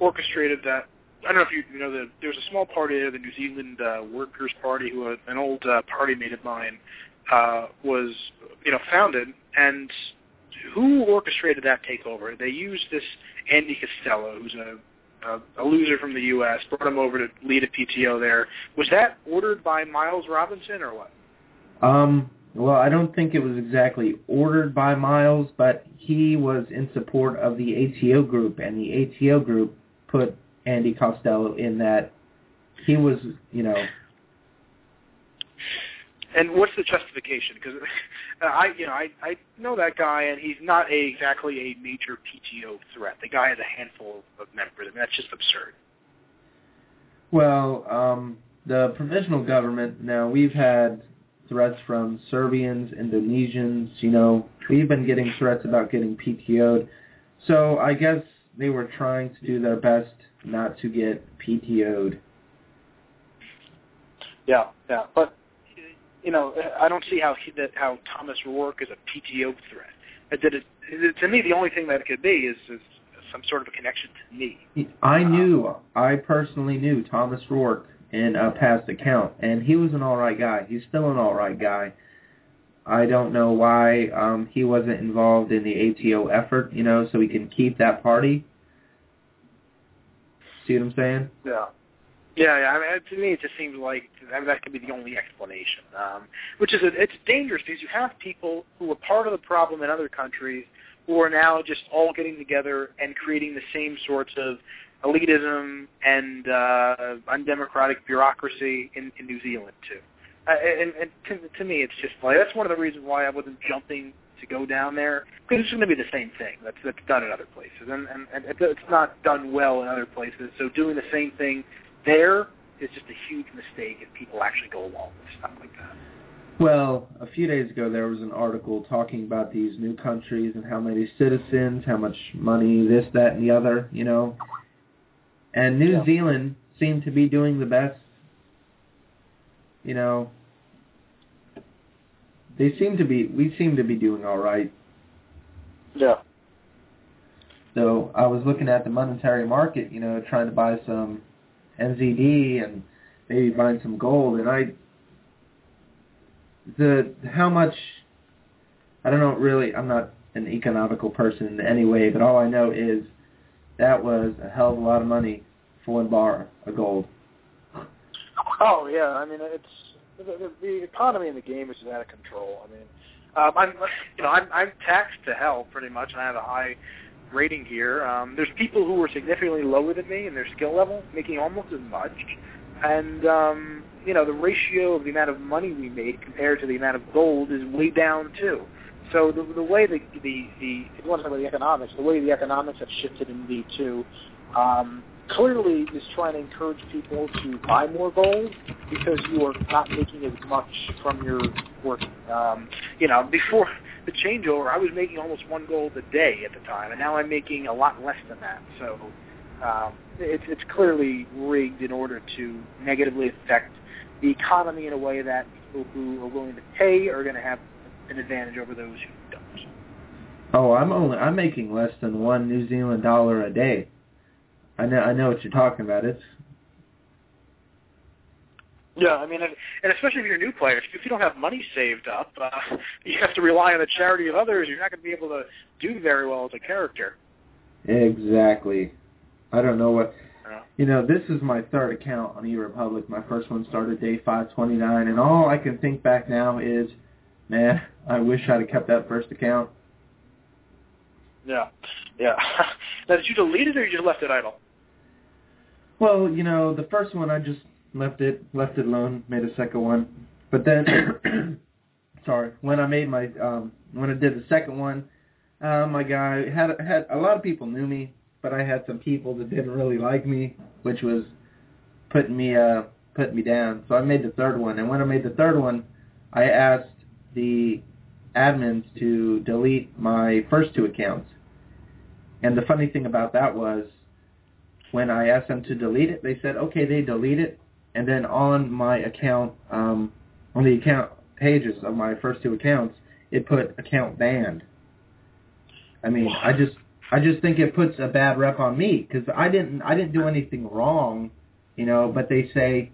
orchestrated that. I don't know if you, you know the there was a small party there, the New Zealand uh, Workers Party, who uh, an old uh, party mate of mine uh, was you know founded, and who orchestrated that takeover? They used this Andy Costello, who's a a, a loser from the U.S., brought him over to lead a PTO there. Was that ordered by Miles Robinson or what? Um, well, I don't think it was exactly ordered by Miles, but he was in support of the ATO group, and the ATO group put Andy Costello in that. He was, you know, And what's the justification? Because I, you know, I I know that guy, and he's not a, exactly a major PTO threat. The guy has a handful of members. I mean, that's just absurd. well, um, the provisional government. Now we've had threats from Serbians, Indonesians. You know, we've been getting threats about getting PTO'd. So I guess they were trying to do their best not to get PTO'd. Yeah, yeah, but you know, I don't see how he, that how Thomas Rourke is a PTO threat. It, it, it, to me, the only thing that it could be is, is some sort of a connection to me. I knew, I personally knew Thomas Rourke in a past account, and he was an all right guy. He's still an all right guy. I don't know why um, he wasn't involved in the ATO effort, you know, so we can keep that party. See what I'm saying? Yeah. Yeah, yeah. I mean, to me, it just seems like I mean, that could be the only explanation. Um, which is a, it's dangerous because you have people who are part of the problem in other countries who are now just all getting together and creating the same sorts of elitism and uh, undemocratic bureaucracy in, in New Zealand too. Uh, and and to, to me, it's just like that's one of the reasons why I wasn't jumping to go down there because it's going to be the same thing that's that's done in other places, and, and and it's not done well in other places. So doing the same thing there is just a huge mistake if people actually go along with stuff like that. Well, a few days ago there was an article talking about these new countries and how many citizens, how much money, this, that, and the other, you know. And New Yeah. Zealand seemed to be doing the best. You know, they seem to be. We seem to be doing all right. Yeah. So I was looking at the monetary market, you know, trying to buy some NZD and maybe buying some gold, and I the how much I don't know really. I'm not an economical person in any way, but all I know is that was a hell of a lot of money for one bar of gold. Oh yeah, I mean it's the, the, the economy in the game is just out of control. I mean, um, I'm you know I'm I'm taxed to hell pretty much, and I have a high rating here. Um, there's people who are significantly lower than me in their skill level, making almost as much, and um, you know the ratio of the amount of money we make compared to the amount of gold is way down too. So the, the way the, the the if you want to talk about the economics, the way the economics have shifted in the two, um, clearly is trying to encourage people to buy more gold because you are not making as much from your work. Um, you know, before the changeover, I was making almost one gold a day at the time, and now I'm making a lot less than that. So um, it's it's clearly rigged in order to negatively affect the economy in a way that people who are willing to pay are going to have an advantage over those who don't. Oh, I'm only I'm making less than one New Zealand dollar a day. I know I know what you're talking about. It's Yeah, I mean, and, and especially if you're a new players, if you don't have money saved up, uh, you have to rely on the charity of others. You're not going to be able to do very well as a character. Exactly. I don't know what. You know, this is my third account on eRepublik. My first one started day 529, and all I can think back now is, man, I wish I'd have kept that first account. Yeah, yeah. now, did you delete it or you just left it idle? Well, you know, the first one I just left it left it alone, made a second one. But then sorry, when I made my um when I did the second one, uh, my guy had had a lot of people knew me, but I had some people that didn't really like me, which was putting me uh putting me down. So I made the third one, and when I made the third one, I asked the admins to delete my first two accounts. And the funny thing about that was when I asked them to delete it, they said, okay, they delete it. And then on my account, um, on the account pages of my first two accounts, it put account banned. I mean, I just, I just think it puts a bad rep on me because I didn't, I didn't do anything wrong, you know. But they say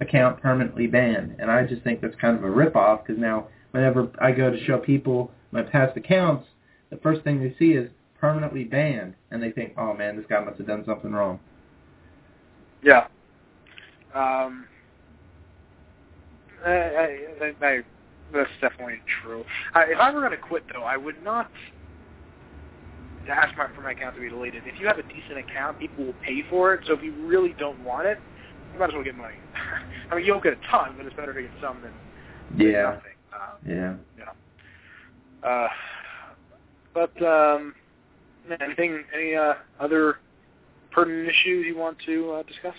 account permanently banned, and I just think that's kind of a rip off because now whenever I go to show people my past accounts, the first thing they see is permanently banned, and they think, oh man, this guy must have done something wrong. Yeah. Um, I, I, I, I, that's definitely true. I, if I were going to quit, though, I would not ask my, for my account to be deleted. If you have a decent account, people will pay for it. So if you really don't want it, you might as well get money. I mean, you don't get a ton, but it's better to get some than, than Yeah. nothing. Um, Yeah. Uh, but um, anything, any uh, other pertinent issues you want to uh, discuss?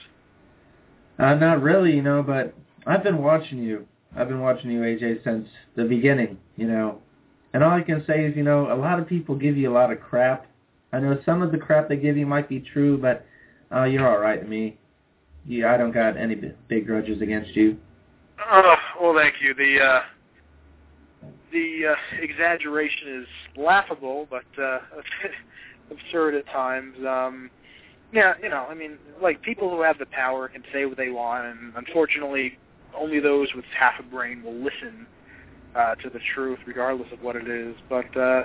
Uh, not really, you know, but I've been watching you. I've been watching you, AJ, since the beginning, you know. And all I can say is, you know, a lot of people give you a lot of crap. I know some of the crap they give you might be true, but uh, you're all right to me. Yeah, I don't got any big grudges against you. Oh, well, thank you. The uh, the uh, exaggeration is laughable, but uh, absurd at times. Um, yeah, you know, I mean, like people who have the power can say what they want, and unfortunately, only those with half a brain will listen uh, to the truth, regardless of what it is. But uh,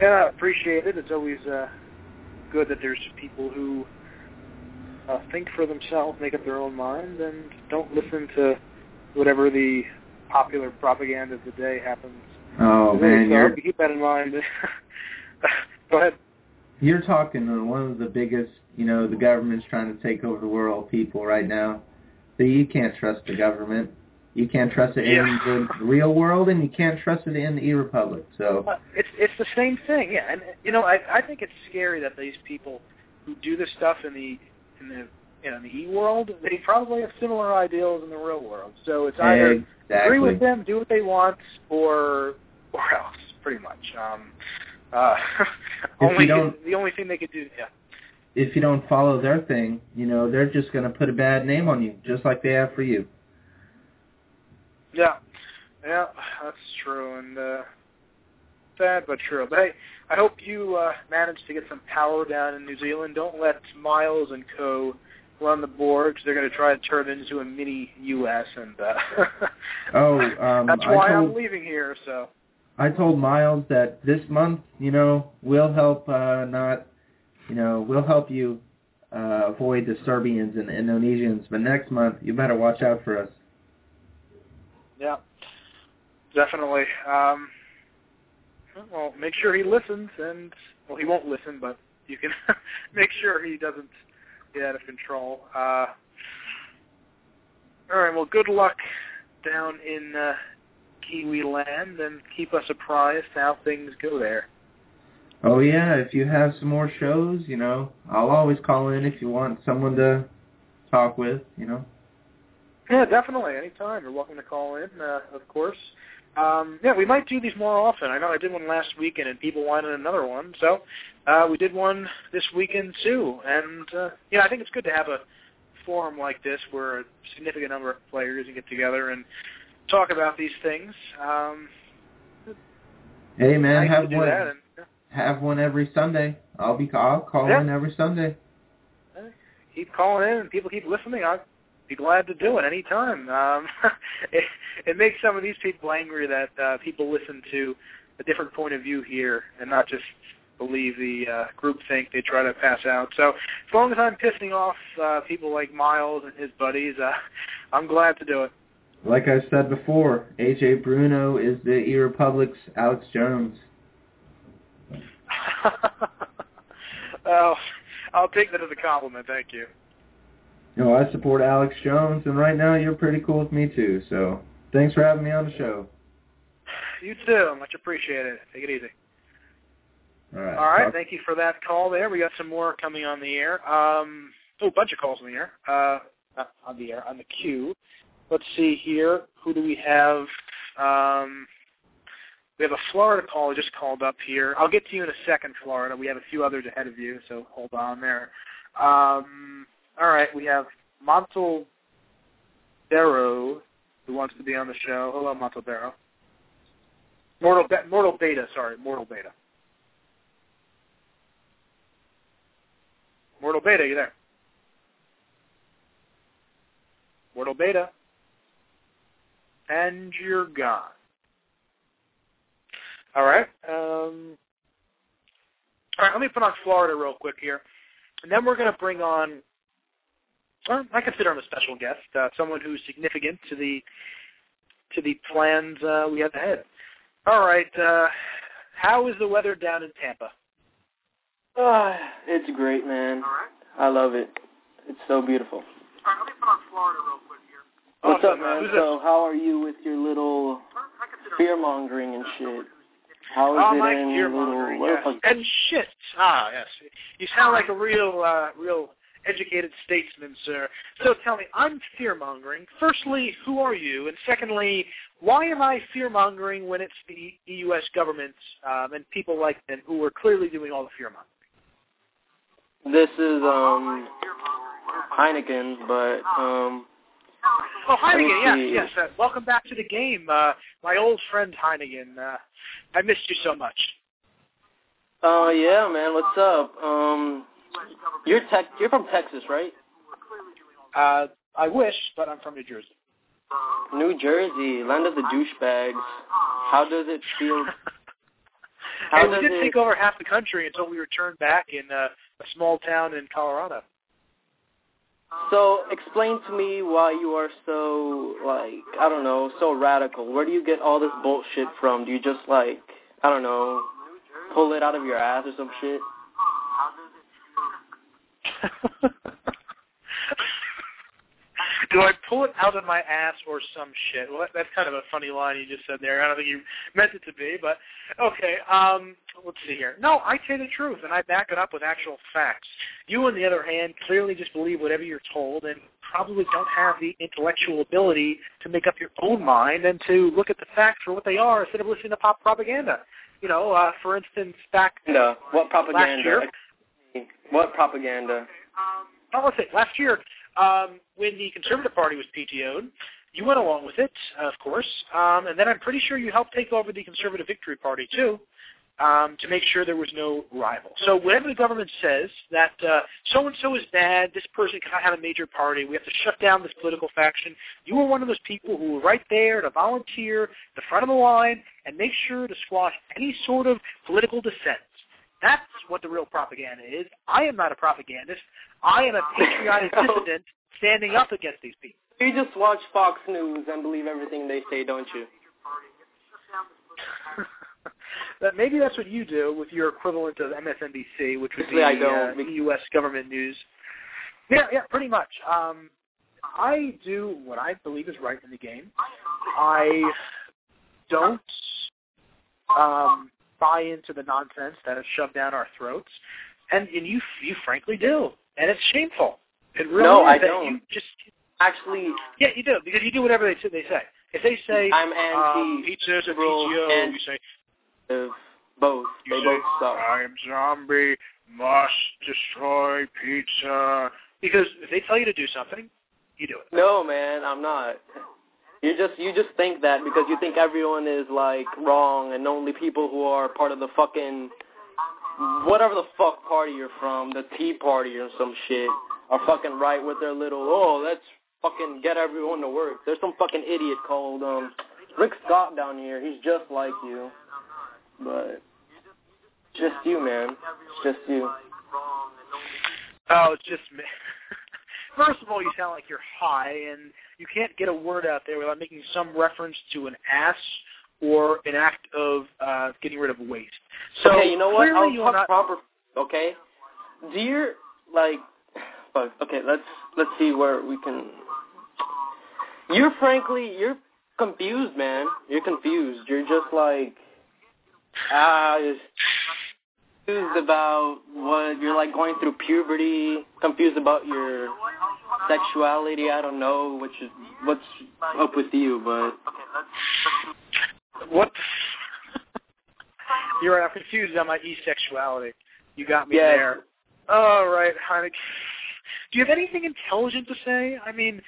yeah, appreciate it. It's always uh, good that there's people who uh, think for themselves, make up their own mind, and don't listen to whatever the popular propaganda of the day happens. Oh man, so you're you keep that in mind. Go ahead. You're talking to one of the biggest, you know, the government's trying to take over the world people right now. So you can't trust the government. You can't trust it Yeah. in the real world, and you can't trust it in the e-republik. So Uh, It's it's the same thing, yeah. And you know, I I think it's scary that these people who do this stuff in the in the you know in the e world, they probably have similar ideals in the real world. So it's either exactly. agree with them, do what they want, or or else, pretty much. Um, uh, only don't- the only thing they could do, yeah. if you don't follow their thing, you know, they're just going to put a bad name on you, just like they have for you. Yeah, yeah, that's true, and uh, sad but true. But hey, I hope you uh, manage to get some power down in New Zealand. Don't let Miles and Co. run the board because They're going to try to turn it into a mini U.S. and uh, Oh, um, that's why told- I'm leaving here. So I told Miles that this month, you know, we'll help uh, not, you know, we'll help you uh, avoid the Serbians and Indonesians, but next month you better watch out for us. yeah, definitely. Um, well, make sure he listens, and well, he won't listen, but you can make sure he doesn't get out of control. Uh, all right. Well, good luck down in uh, Kiwi land, and keep us apprised how things go there. Oh yeah, if you have some more shows, you know, I'll always call in if you want someone to talk with, you know. Yeah, definitely. Anytime. You're welcome to call in, uh, of course. Um, yeah, we might do these more often. I know I did one last weekend and people wanted another one. So uh, we did one this weekend too. And, uh, yeah, I think it's good to have a forum like this where a significant number of players can get together and talk about these things. Um, Hey man, nice have one. And, yeah, have one every Sunday. I'll be I'll call Yeah. in every Sunday. keep calling in and people keep listening. I'd be glad to do it anytime. Um, it, it makes some of these people angry that uh, people listen to a different point of view here and not just believe the uh, group think they try to pass out. So as long as I'm pissing off uh, people like Miles and his buddies, uh, I'm glad to do it. Like I said before, AJ Bruno is the E Republik's Alex Jones. well, I'll take that as a compliment. Thank you. You know, I support Alex Jones, and right now you're pretty cool with me too. So thanks for having me on the show. You too. Much appreciated. Take it easy. All right. All right. Talk- Thank you for that call there. We got some more coming on the air. Um, oh, a bunch of calls on the air. Uh, not on the air, on the queue. Let's see here. Who do we have? Um, we have a Florida caller just called up here. I'll get to you in a second, Florida. We have a few others ahead of you, so hold on there. Um, all right, we have Montalbero, who wants to be on the show. Hello, Montalbero. Mortal, Be- Mortal Beta, sorry, Mortal Beta. Mortal Beta, you there? Mortal Beta. And you're gone. All right. Um, all right, let me put on Florida real quick here. And then we're going to bring on, well, I consider him a special guest, uh, someone who's significant to the to the plans uh, we have ahead. All right. Uh, how is the weather down in Tampa? Ah, it's great, man. All right. I love it. It's so beautiful. All right, let me put on Florida real. What's up, man? So, how are you with your little fear mongering and shit? How is Oh, it my in fear little mongering, yes. And shit. Ah, yes. You sound like a real, uh, real educated statesman, sir. So tell me, I'm fear mongering. Firstly, who are you? And secondly, why am I fear mongering when it's the U.S. government um, and people like them who are clearly doing all the fear mongering? This is um Heineken, but um Oh, me yes, yes. Uh, welcome back to the game, uh, my old friend Heinigen. Uh, I missed you so much. uh yeah, man, what's up? Um you're tech you're from Texas, right? Uh, I wish, but I'm from New Jersey. New Jersey, land of the douchebags. How does it feel? How and we did it take over half the country until we returned back in uh, a small town in Colorado. So explain to me why you are so like I don't know so radical. Where do you get all this bullshit from? Do you just like I don't know pull it out of your ass or some shit? Do I pull it out of my ass or some shit? Well, that, that's kind of a funny line you just said there. I don't think you meant it to be, but okay. Um, let's see here. No, I say the truth, and I back it up with actual facts. You, on the other hand, clearly just believe whatever you're told, and probably don't have the intellectual ability to make up your own mind and to look at the facts for what they are instead of listening to pop propaganda. You know, uh, for instance, back No. What last propaganda? year. What propaganda? Oh, let's see. Last year, um, when the Conservative Party was PTO'd, you went along with it, of course, um, and then I'm pretty sure you helped take over the Conservative Victory Party too, um, to make sure there was no rival. So whenever the government says that uh, so and so is bad, this person cannot have a major party, we have to shut down this political faction, you were one of those people who were right there to volunteer, the front of the line, and make sure to squash any sort of political dissent. That's what the real propaganda is. I am not a propagandist. I am a patriotic No. dissident standing up against these people. You just watch Fox News and believe everything they say, don't you? that maybe that's what you do with your equivalent of MSNBC, which would be Usually I don't. uh, U.S. government news. Yeah, yeah, pretty much. Um, I do what I believe is right in the game. I don't um, buy into the nonsense that is shoved down our throats, and and you you frankly do, and it's shameful. It really No, I don't. You just Actually, yeah, you do because you do whatever they say. They say if they say I'm um, anti pizza is a PTO, and- you say both. You They say, both suck. I'm zombie, must destroy pizza. Because if they tell you to do something, you do it. No, man, I'm not. You just you just think that because you think everyone is like wrong and only people who are part of the fucking whatever the fuck party you're from, the Tea Party or some shit, are fucking right with their little oh let's fucking get everyone to work. There's some fucking idiot called um Rick Scott down here. He's just like you, but just you, man. It's just you. Oh, it's just me. First of all, you sound like you're high, and you can't get a word out there without making some reference to an ass or an act of uh, getting rid of waste. So okay, you know what? I'll talk not. proper. Okay, do you like? Okay, let's let's see where we can. You're frankly, you're confused, man. You're confused. You're just like ah, confused about what you're like going through puberty. Confused about your sexuality. I don't know which is what's up with you, but What? You're right. I'm confused on my e-sexuality. You got me Yeah. there. All right, Heineck. Do you have anything intelligent to say? I mean,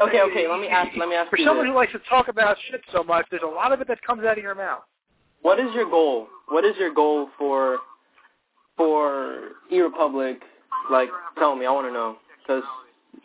Okay, okay, let me ask- let me ask For someone this. who likes to talk about shit so much, there's a lot of it that comes out of your mouth. What is your goal? What is your goal for for E Republik? Like, tell me. I want to know. Because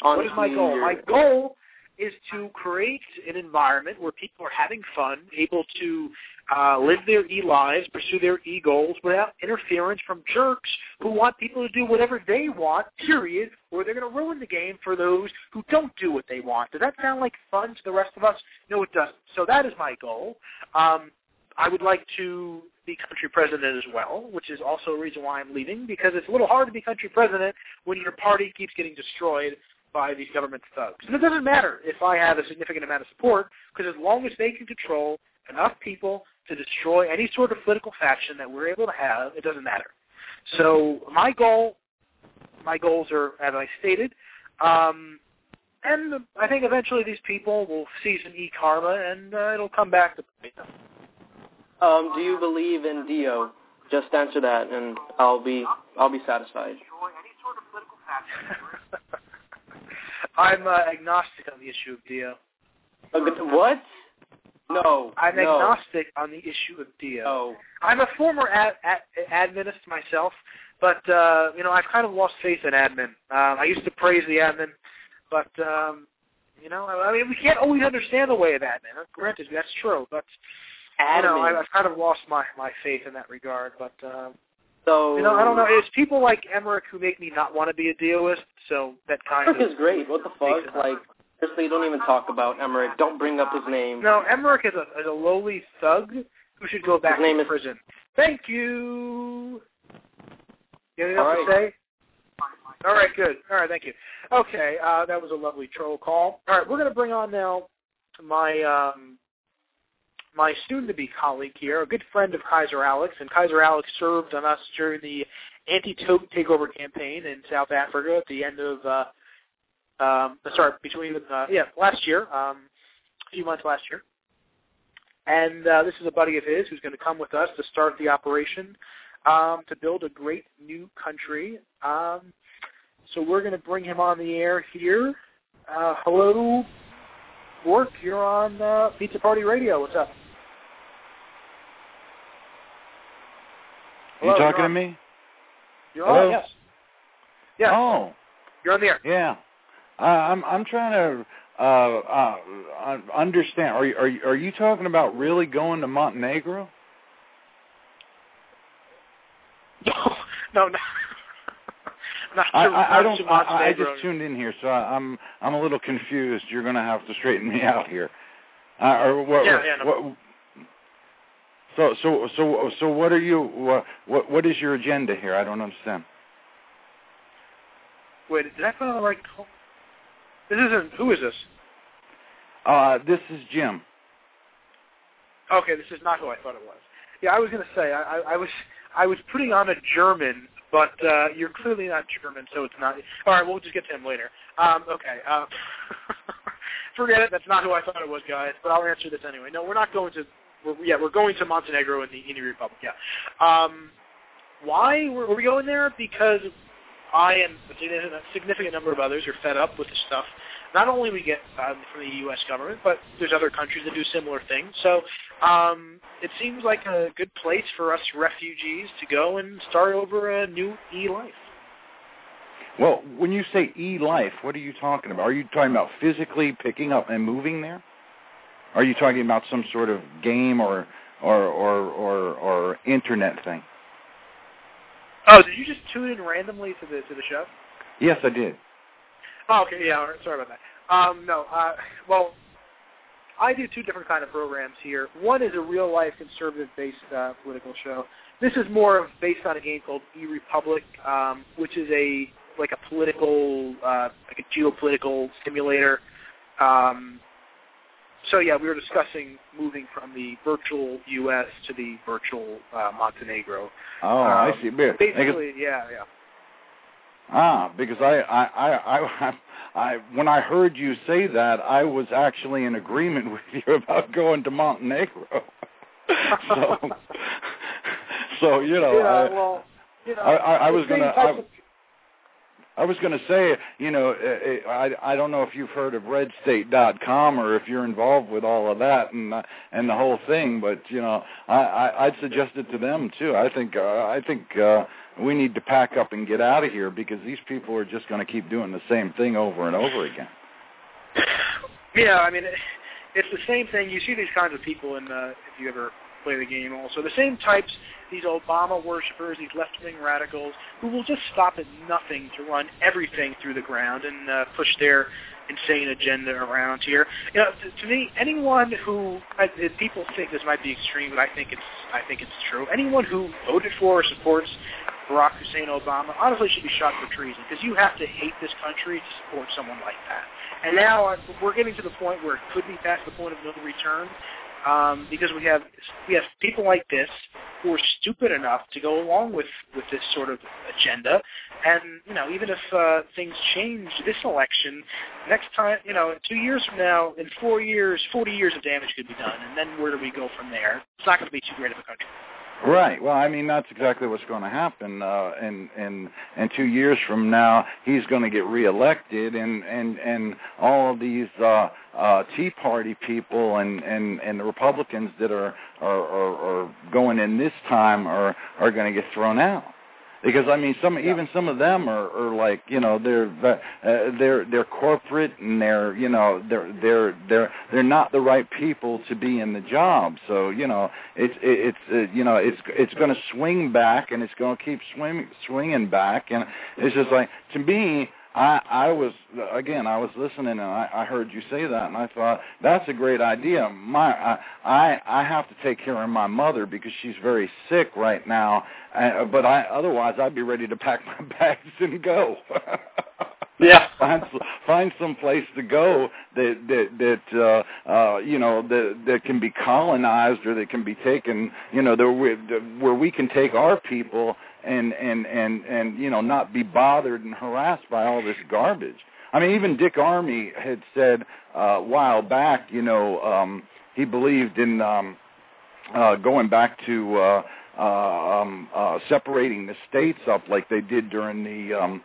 What is my goal? My goal is to create an environment where people are having fun, able to uh, live their e-lives, pursue their e-goals without interference from jerks who want people to do whatever they want, period, or they're going to ruin the game for those who don't do what they want. Does that sound like fun to the rest of us? No, it doesn't. So that is my goal. Um, I would like to be country president as well, which is also a reason why I'm leaving, because it's a little hard to be country president when your party keeps getting destroyed by these government thugs. And it doesn't matter if I have a significant amount of support, because as long as they can control enough people to destroy any sort of political faction that we're able to have, it doesn't matter. So my goal, my goals are, as I stated, um, and I think eventually these people will see some e-karma, and uh, it'll come back to bite them. Um, do you believe in Dio? Just answer that, and I'll be I'll be satisfied. I'm uh, agnostic on the issue of Dio. What? No. I'm no. agnostic on the issue of Dio. No. I'm a former ad, ad, administ myself, but uh, you know I've kind of lost faith in admin. Um, I used to praise the admin, but um, you know I, I mean we can't always understand the way of admin. Granted, that's true, but know Admin. I, I've kind of lost my my faith in that regard. But um, So you know I don't know. It's people like Emmerich who make me not want to be a Dioist. So that kind Emmerich of is great. What the fuck? Like, seriously, don't even talk about Emmerich. Don't bring up his name. No, Emmerich is a, is a lowly thug who should go back His name to is- prison. Thank you. You have anything All else to say? All right, good. All right, thank you. Okay, uh, that was a lovely troll call. All right, we're going to bring on now my um, my soon-to-be colleague here, a good friend of Kaiser Alex, and Kaiser Alex served on us during the anti-tote takeover campaign in South Africa at the end of uh, um, sorry, between uh, yeah last year, um, a few months last year. And uh, this is a buddy of his who's going to come with us to start the operation um, to build a great new country. Um, so we're going to bring him on the air here. Uh, hello, Bork. You're on uh, Pizza Party Radio. What's up? Are you talking to me? You're Hello? on. Yes. Yes. Oh, You're on the air. yeah. Uh, I'm I'm trying to uh, uh, understand. Are you, are you are you talking about really going to Montenegro? No, no, no. not I, to, I, I not don't. to I, I just tuned in here, so I, I'm I'm a little confused. You're going to have to straighten me out here. Uh, or what? Yeah, yeah, no. what so so so so what are you? What what what is your agenda here? I don't understand. Wait, did I put on the right call? This isn't. Who is this? Uh, this is Jim. Okay, this is not who I thought it was. Yeah, I was going to say I, I, I was I was putting on a German, but uh, you're clearly not German, so it's not. All right, we'll just get to him later. Um, okay, uh, forget it. That's not who I thought it was, guys. But I'll answer this anyway. No, we're not going to. We're, yeah, we're going to Montenegro in the Union Republic. Yeah. Um, why were, we going there? Because I and a significant number of others are fed up with the stuff. Not only we get um, from the U.S. government, but there's other countries that do similar things. So um, it seems like a good place for us refugees to go and start over a new e-life. Well, when you say e-life, what are you talking about? Are you talking about physically picking up and moving there? Are you talking about some sort of game or or or or, or internet thing? Oh, did you just tune in randomly to the to the show? Yes, I did. Oh, okay, yeah, right, sorry about that. Um, no, uh, well, I do two different kind of programs here. One is a real life conservative based uh, political show. This is more of based on a game called E Republik, um, which is a like a political, uh, like a geopolitical simulator. Um, so yeah, we were discussing moving from the virtual U.S. to the virtual uh, Montenegro. Oh, I Um, see. Because- Basically, yeah, yeah. Ah, because I, I, I, I, I, when I heard you say that, I was actually in agreement with you about going to Montenegro. so, so you know, yeah, I, well, you know, I, I, I was gonna, I, I was gonna say, you know, uh, uh, I, I don't know if you've heard of RedState.com or if you're involved with all of that and uh, and the whole thing, but you know, I, I, I'd suggest it to them too. I think, uh, I think. uh we need to pack up and get out of here because these people are just going to keep doing the same thing over and over again. Yeah, I mean, it's the same thing. You see these kinds of people in uh, if you ever play the game. Also, the same types, these Obama worshippers, these left-wing radicals, who will just stop at nothing to run everything through the ground and uh, push their insane agenda around here. You know, to, to me, anyone who I, people think this might be extreme, but I think it's I think it's true. Anyone who voted for or supports Barack Hussein Obama honestly should be shot for treason because you have to hate this country to support someone like that. And now uh, we're getting to the point where it could be past the point of no return um, because we have we have people like this who are stupid enough to go along with with this sort of agenda. And you know, even if uh, things change this election, next time, you know, two years from now, in four years, forty years of damage could be done, and then where do we go from there? It's not going to be too great of a country. Right. Well, I mean that's exactly what's going to happen. Uh, and and and two years from now, he's going to get reelected, and and and all of these uh, uh, Tea Party people and and and the Republicans that are are are, are going in this time are are going to get thrown out. Because I mean, some even some of them are, are like you know they're uh, they're they're corporate and they're you know they're they're they're they're not the right people to be in the job. So you know it's it's uh, you know it's it's going to swing back and it's going to keep swinging swinging back and it's just like to me I I was again I was listening and I, I heard you say that and I thought that's a great idea. My I I, I have to take care of my mother because she's very sick right now. Uh, but I otherwise I'd be ready to pack my bags and go. Yeah. find find some place to go that that that uh uh you know that that can be colonized or that can be taken you know there where we can take our people and and and and you know not be bothered and harassed by all this garbage i mean even dick armey had said uh a while back you know um he believed in um uh going back to uh uh um uh separating the states up like they did during the um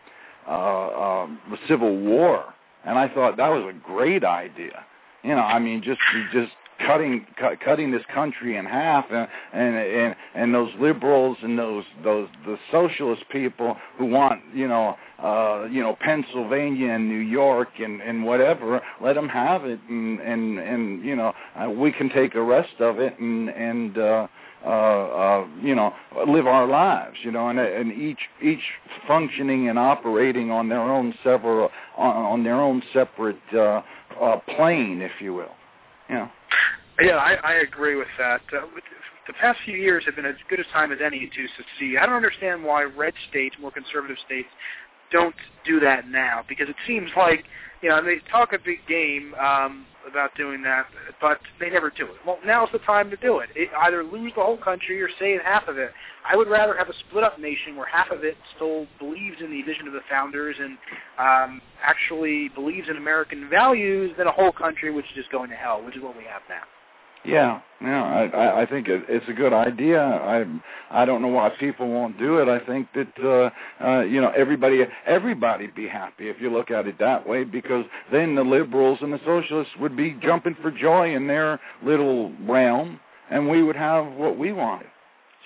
uh, the Civil War, and I thought that was a great idea. You know, I mean, just just cutting cut, cutting this country in half, and and and and those liberals and those those the socialist people who want you know uh you know Pennsylvania and New York and and whatever, let them have it, and and and you know uh, we can take the rest of it, and and uh uh, uh, you know, live our lives, you know, and, and each each functioning and operating on their own several on, on their own separate uh, uh, plane, if you will. You know. Yeah, I, I agree with that. Uh, the past few years have been as good a time as any to succeed. I don't understand why red states, more conservative states, don't do that now because it seems like you know they talk a big game um, about doing that, but they never do it. Well, now's the time to do it. it. Either lose the whole country or save half of it. I would rather have a split-up nation where half of it still believes in the vision of the founders and um, actually believes in American values than a whole country which is just going to hell, which is what we have now. Yeah, yeah, I I, think it, it's a good idea. I I don't know why people won't do it. I think that uh, uh, you know everybody everybody'd be happy if you look at it that way, because then the liberals and the socialists would be jumping for joy in their little realm, and we would have what we wanted.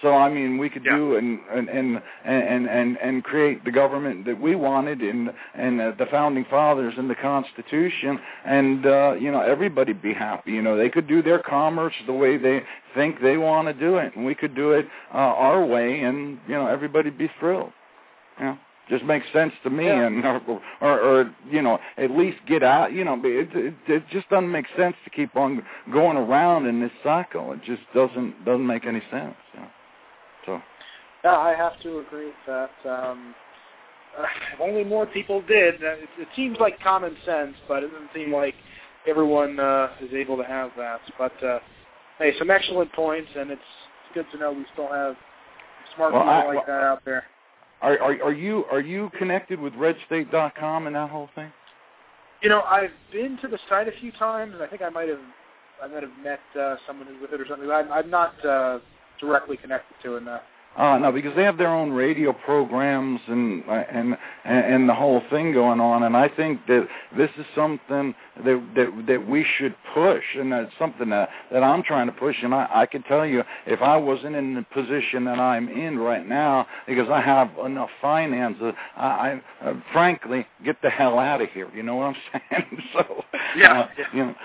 So I mean, we could Yeah. do and and and and and and create the government that we wanted in and uh, the founding fathers and the Constitution, and uh, you know everybody be happy. You know they could do their commerce the way they think they want to do it, and we could do it uh, our way, and you know everybody be thrilled. You know, just makes sense to me, Yeah. and or, or or you know at least get out. You know, it, it it just doesn't make sense to keep on going around in this cycle. It just doesn't doesn't make any sense. You know? So. Yeah, I have to agree with that. Um, uh, if only more people did. It, it seems like common sense, but it doesn't seem like everyone uh, is able to have that. But uh, hey, some excellent points, and it's good to know we still have smart Well, people I- like that out there. Are are are you are you connected with RedState.com and that whole thing? You know, I've been to the site a few times, and I think I might have I might have met uh, someone who's with it or something. I'm, I'm not uh, directly connected to it. No. Uh, no, because they have their own radio programs and and and the whole thing going on, and I think that this is something that that that we should push, and that's something that that I'm trying to push. And I I can tell you, if I wasn't in the position that I'm in right now, because I have enough finances, I, I uh, frankly get the hell out of here. You know what I'm saying? so Yeah, uh, yeah. you know.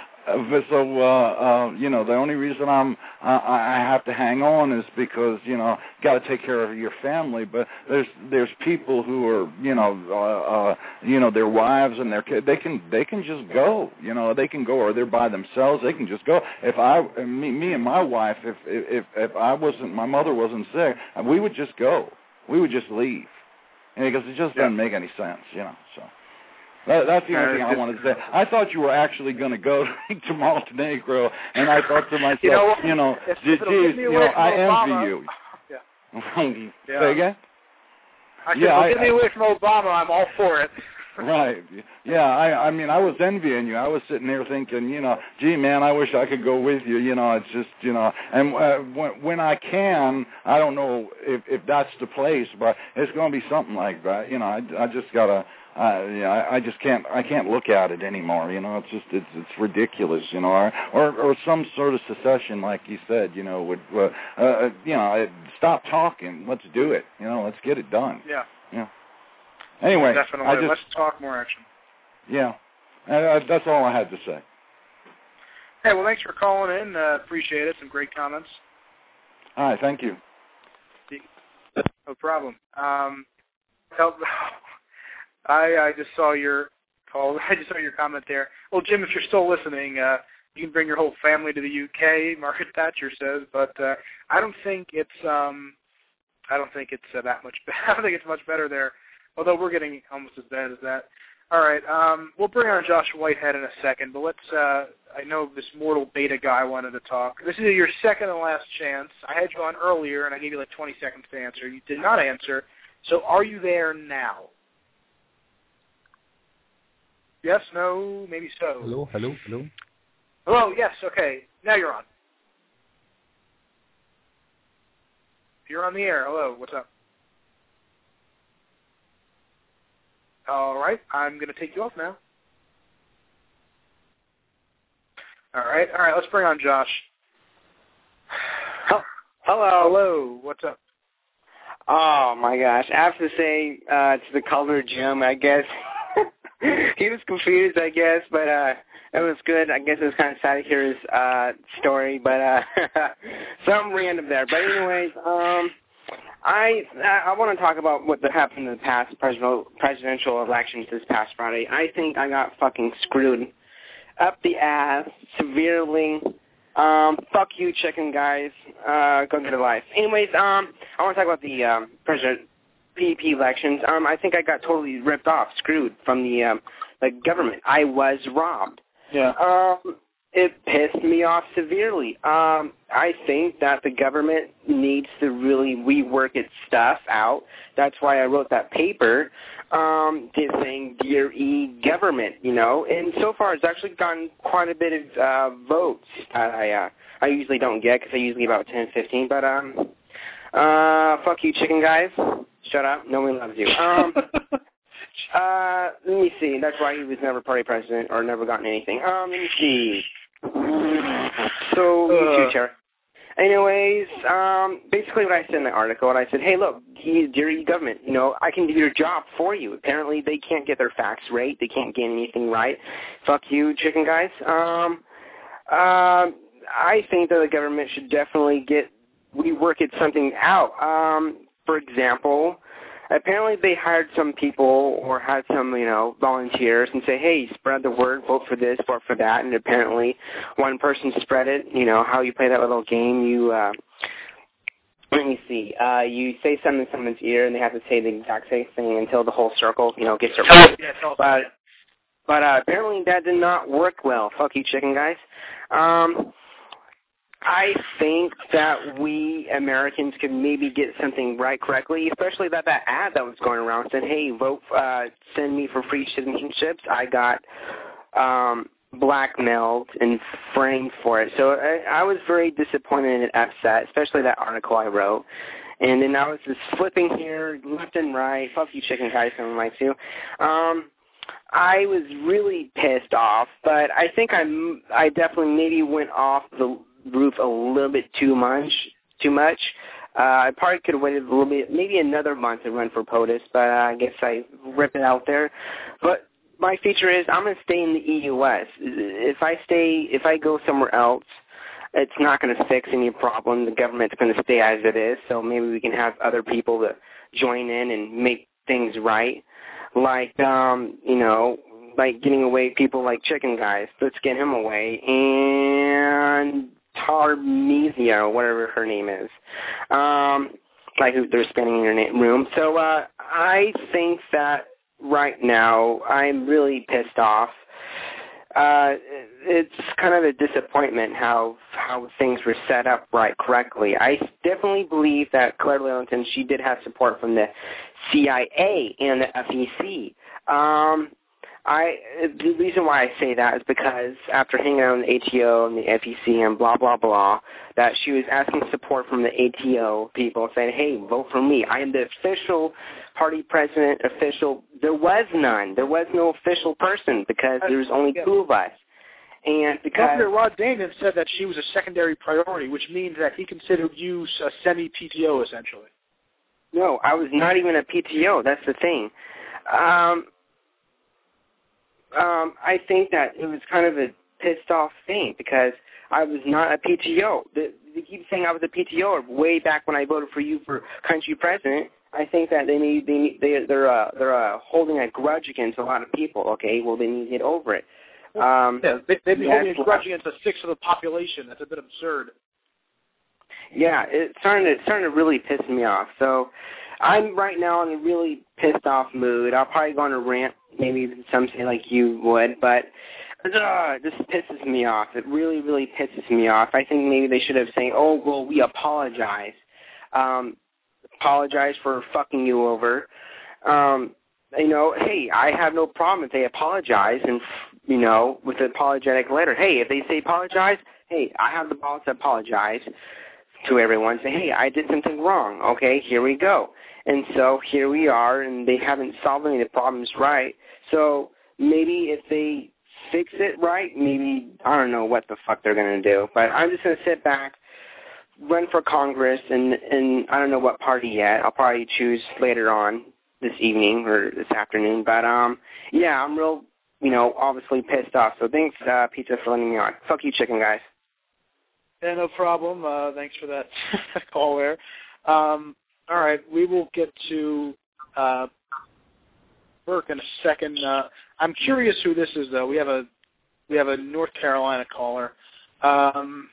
But so uh, uh, you know, the only reason I'm I I have to hang on is because you know, got to take care of your family. But there's there's people who are you know uh, uh, you know their wives and their kids. They can they can just go. You know, they can go or they're by themselves. They can just go. If I me me and my wife, if if if I wasn't my mother wasn't sick, we would just go. We would just leave. And because it just doesn't make any sense, you know. So. That, that's the only thing I wanted to say. I thought you were actually going to go to Montenegro, and I thought to myself, You know you know, geez, if it'll get me you know, I Obama- envy you. Yeah. Yeah. Say again? I said, Yeah, well, I- get me away from Obama. I'm all for it. Right. Yeah, I I mean I was envying you. I was sitting there thinking, you know, gee man, I wish I could go with you, you know, it's just, you know, and uh, when when I can, I don't know if if that's the place, but it's going to be something like that. You know, I I just got to uh, yeah, I, I just can't. I can't look at it anymore. You know, it's just it's it's ridiculous. You know, or or, or some sort of secession, like you said. You know, would uh, uh, you know, stop talking. Let's do it. You know, let's get it done. Yeah, Yeah. Anyway, definitely. I just Let's talk more action. yeah, uh, that's all I had to say. Hey, well, thanks for calling in. Uh, appreciate it. Some great comments. All right, thank you. No problem. Um, tell, I I just saw your call. I just saw your comment there. Well, Jim, if you're still listening, uh, you can bring your whole family to the UK. Margaret Thatcher says, but uh, I don't think it's um, I don't think it's uh, that much. I don't think it's much better there. Although we're getting almost as bad as that. All right, um, we'll bring on Josh Whitehead in a second, but let's. Uh, I know this mortal beta guy wanted to talk. This is your second and last chance. I had you on earlier, and I gave you like 20 seconds to answer. You did not answer. So, are you there now? Yes, no, maybe so. Hello, hello, hello. Hello, yes, okay. Now you're on. You're on the air. Hello, what's up? All right, I'm going to take you off now. All right, all right, let's bring on Josh. Hello. Hello, what's up? Oh my gosh! I have to say uh, to the color Jim, I guess he was confused, I guess, but uh, it was good. I guess it was kind of sad to hear his uh, story, but uh, something random there. But anyways, um, I I want to talk about what happened in the past presidential presidential elections this past Friday. I think I got fucking screwed up the ass severely. Um, fuck you, chicken guys. Uh, go get a life. Anyways, um, I want to talk about the um, president PEP elections. Um, I think I got totally ripped off, screwed from the um, the government. I was robbed. Yeah. Um, it pissed me off severely. Um, I think that the government needs to really rework its stuff out. That's why I wrote that paper, um, saying "Dear E-Government," you know. And so far, it's actually gotten quite a bit of uh, votes that I uh, I usually don't get because I usually get about ten, fifteen. But um, uh, fuck you, chicken guys. Shut up. No one loves you. Um. Uh, let me see. That's why he was never party president or never gotten anything. Um, let me see. So, you Uh. too, Chair. anyways, um, basically what I said in the article, and I said, hey, look, he's dear government, you know, I can do your job for you. Apparently, they can't get their facts right. They can't get anything right. Fuck you, chicken guys. Um, uh, I think that the government should definitely get we work it something out. Um, for example, apparently they hired some people or had some, you know, volunteers and say, hey, spread the word, vote for this, vote for that, and apparently one person spread it. You know how you play that little game. You uh, let me see. Uh, you say something in someone's ear, and they have to say the exact same thing until the whole circle, you know, gets. Yeah, But but uh, apparently that did not work well. Fuck you, chicken guys. Um, I think that we Americans could maybe get something right correctly, especially that that ad that was going around said, "Hey, vote, uh, send me for free citizenships." I got um, blackmailed and framed for it, so I, I was very disappointed and upset, especially that article I wrote. And then I was just flipping here left and right. Fuck you, chicken guys, someone like you. Um, I was really pissed off, but I think I I definitely maybe went off the roof a little bit too much. Too much. Uh, I probably could have waited a little bit, maybe another month to run for POTUS, but I guess I ripped it out there. But my feature is I'm going to stay in the EUS. If I stay, if I go somewhere else, it's not going to fix any problem. The government's going to stay as it is. So maybe we can have other people to join in and make things right. Like, um, you know, like getting away people like Chicken Guys. Let's get him away. And Tarmesia, whatever her name is. Um, like who they're spending in her name, room. So uh, I think that right now I'm really pissed off. Uh, it's kind of a disappointment how how things were set up right correctly. I definitely believe that Claire Lillington she did have support from the CIA and the FEC. Um, I the reason why I say that is because after hanging out on the ATO and the FEC and blah blah blah, that she was asking support from the ATO people, saying, "Hey, vote for me. I am the official party president. Official. There was none. There was no official person because there was only two of us." And because Governor Rod Damon said that she was a secondary priority, which means that he considered you a semi-PTO essentially. no, I was not even a PTO. That's the thing. Um, um, I think that it was kind of a pissed off thing because I was not a PTO. They, they keep saying I was a PTO way back when I voted for you for country president. I think that they need they need, they they're uh, they're uh, holding a grudge against a lot of people. Okay, well they need to get over it. Um, Yeah, they, they'd be Yes, holding a grudge against a sixth of the population. That's a bit absurd. yeah, it's starting to it's starting to really piss me off. So I'm right now in a really pissed off mood. I'll probably go on a rant, maybe some say like you would, but uh, this pisses me off. It really, really pisses me off. I think maybe they should have said, "Oh, well, we apologize." Um, apologize for fucking you over. Um, you know, hey, I have no problem if they apologize and you know, with an apologetic letter. Hey, if they say apologize, hey, I have the balls to apologize to everyone. Say, hey, I did something wrong. Okay, here we go. And so here we are, and they haven't solved any of the problems right. So maybe if they fix it right, maybe I don't know what the fuck they're gonna do. But I'm just gonna sit back, run for Congress, and and I don't know what party yet. I'll probably choose later on this evening or this afternoon. But um, yeah, I'm real, you know, obviously pissed off. So thanks, uh, Pizza, for letting me on. Fuck you, chicken guys. Yeah, no problem. Uh, thanks for that call there. Um, all right, we will get to uh, Burke in a second. Uh, I'm curious who this is, though. We have a we have a North Carolina caller. Um,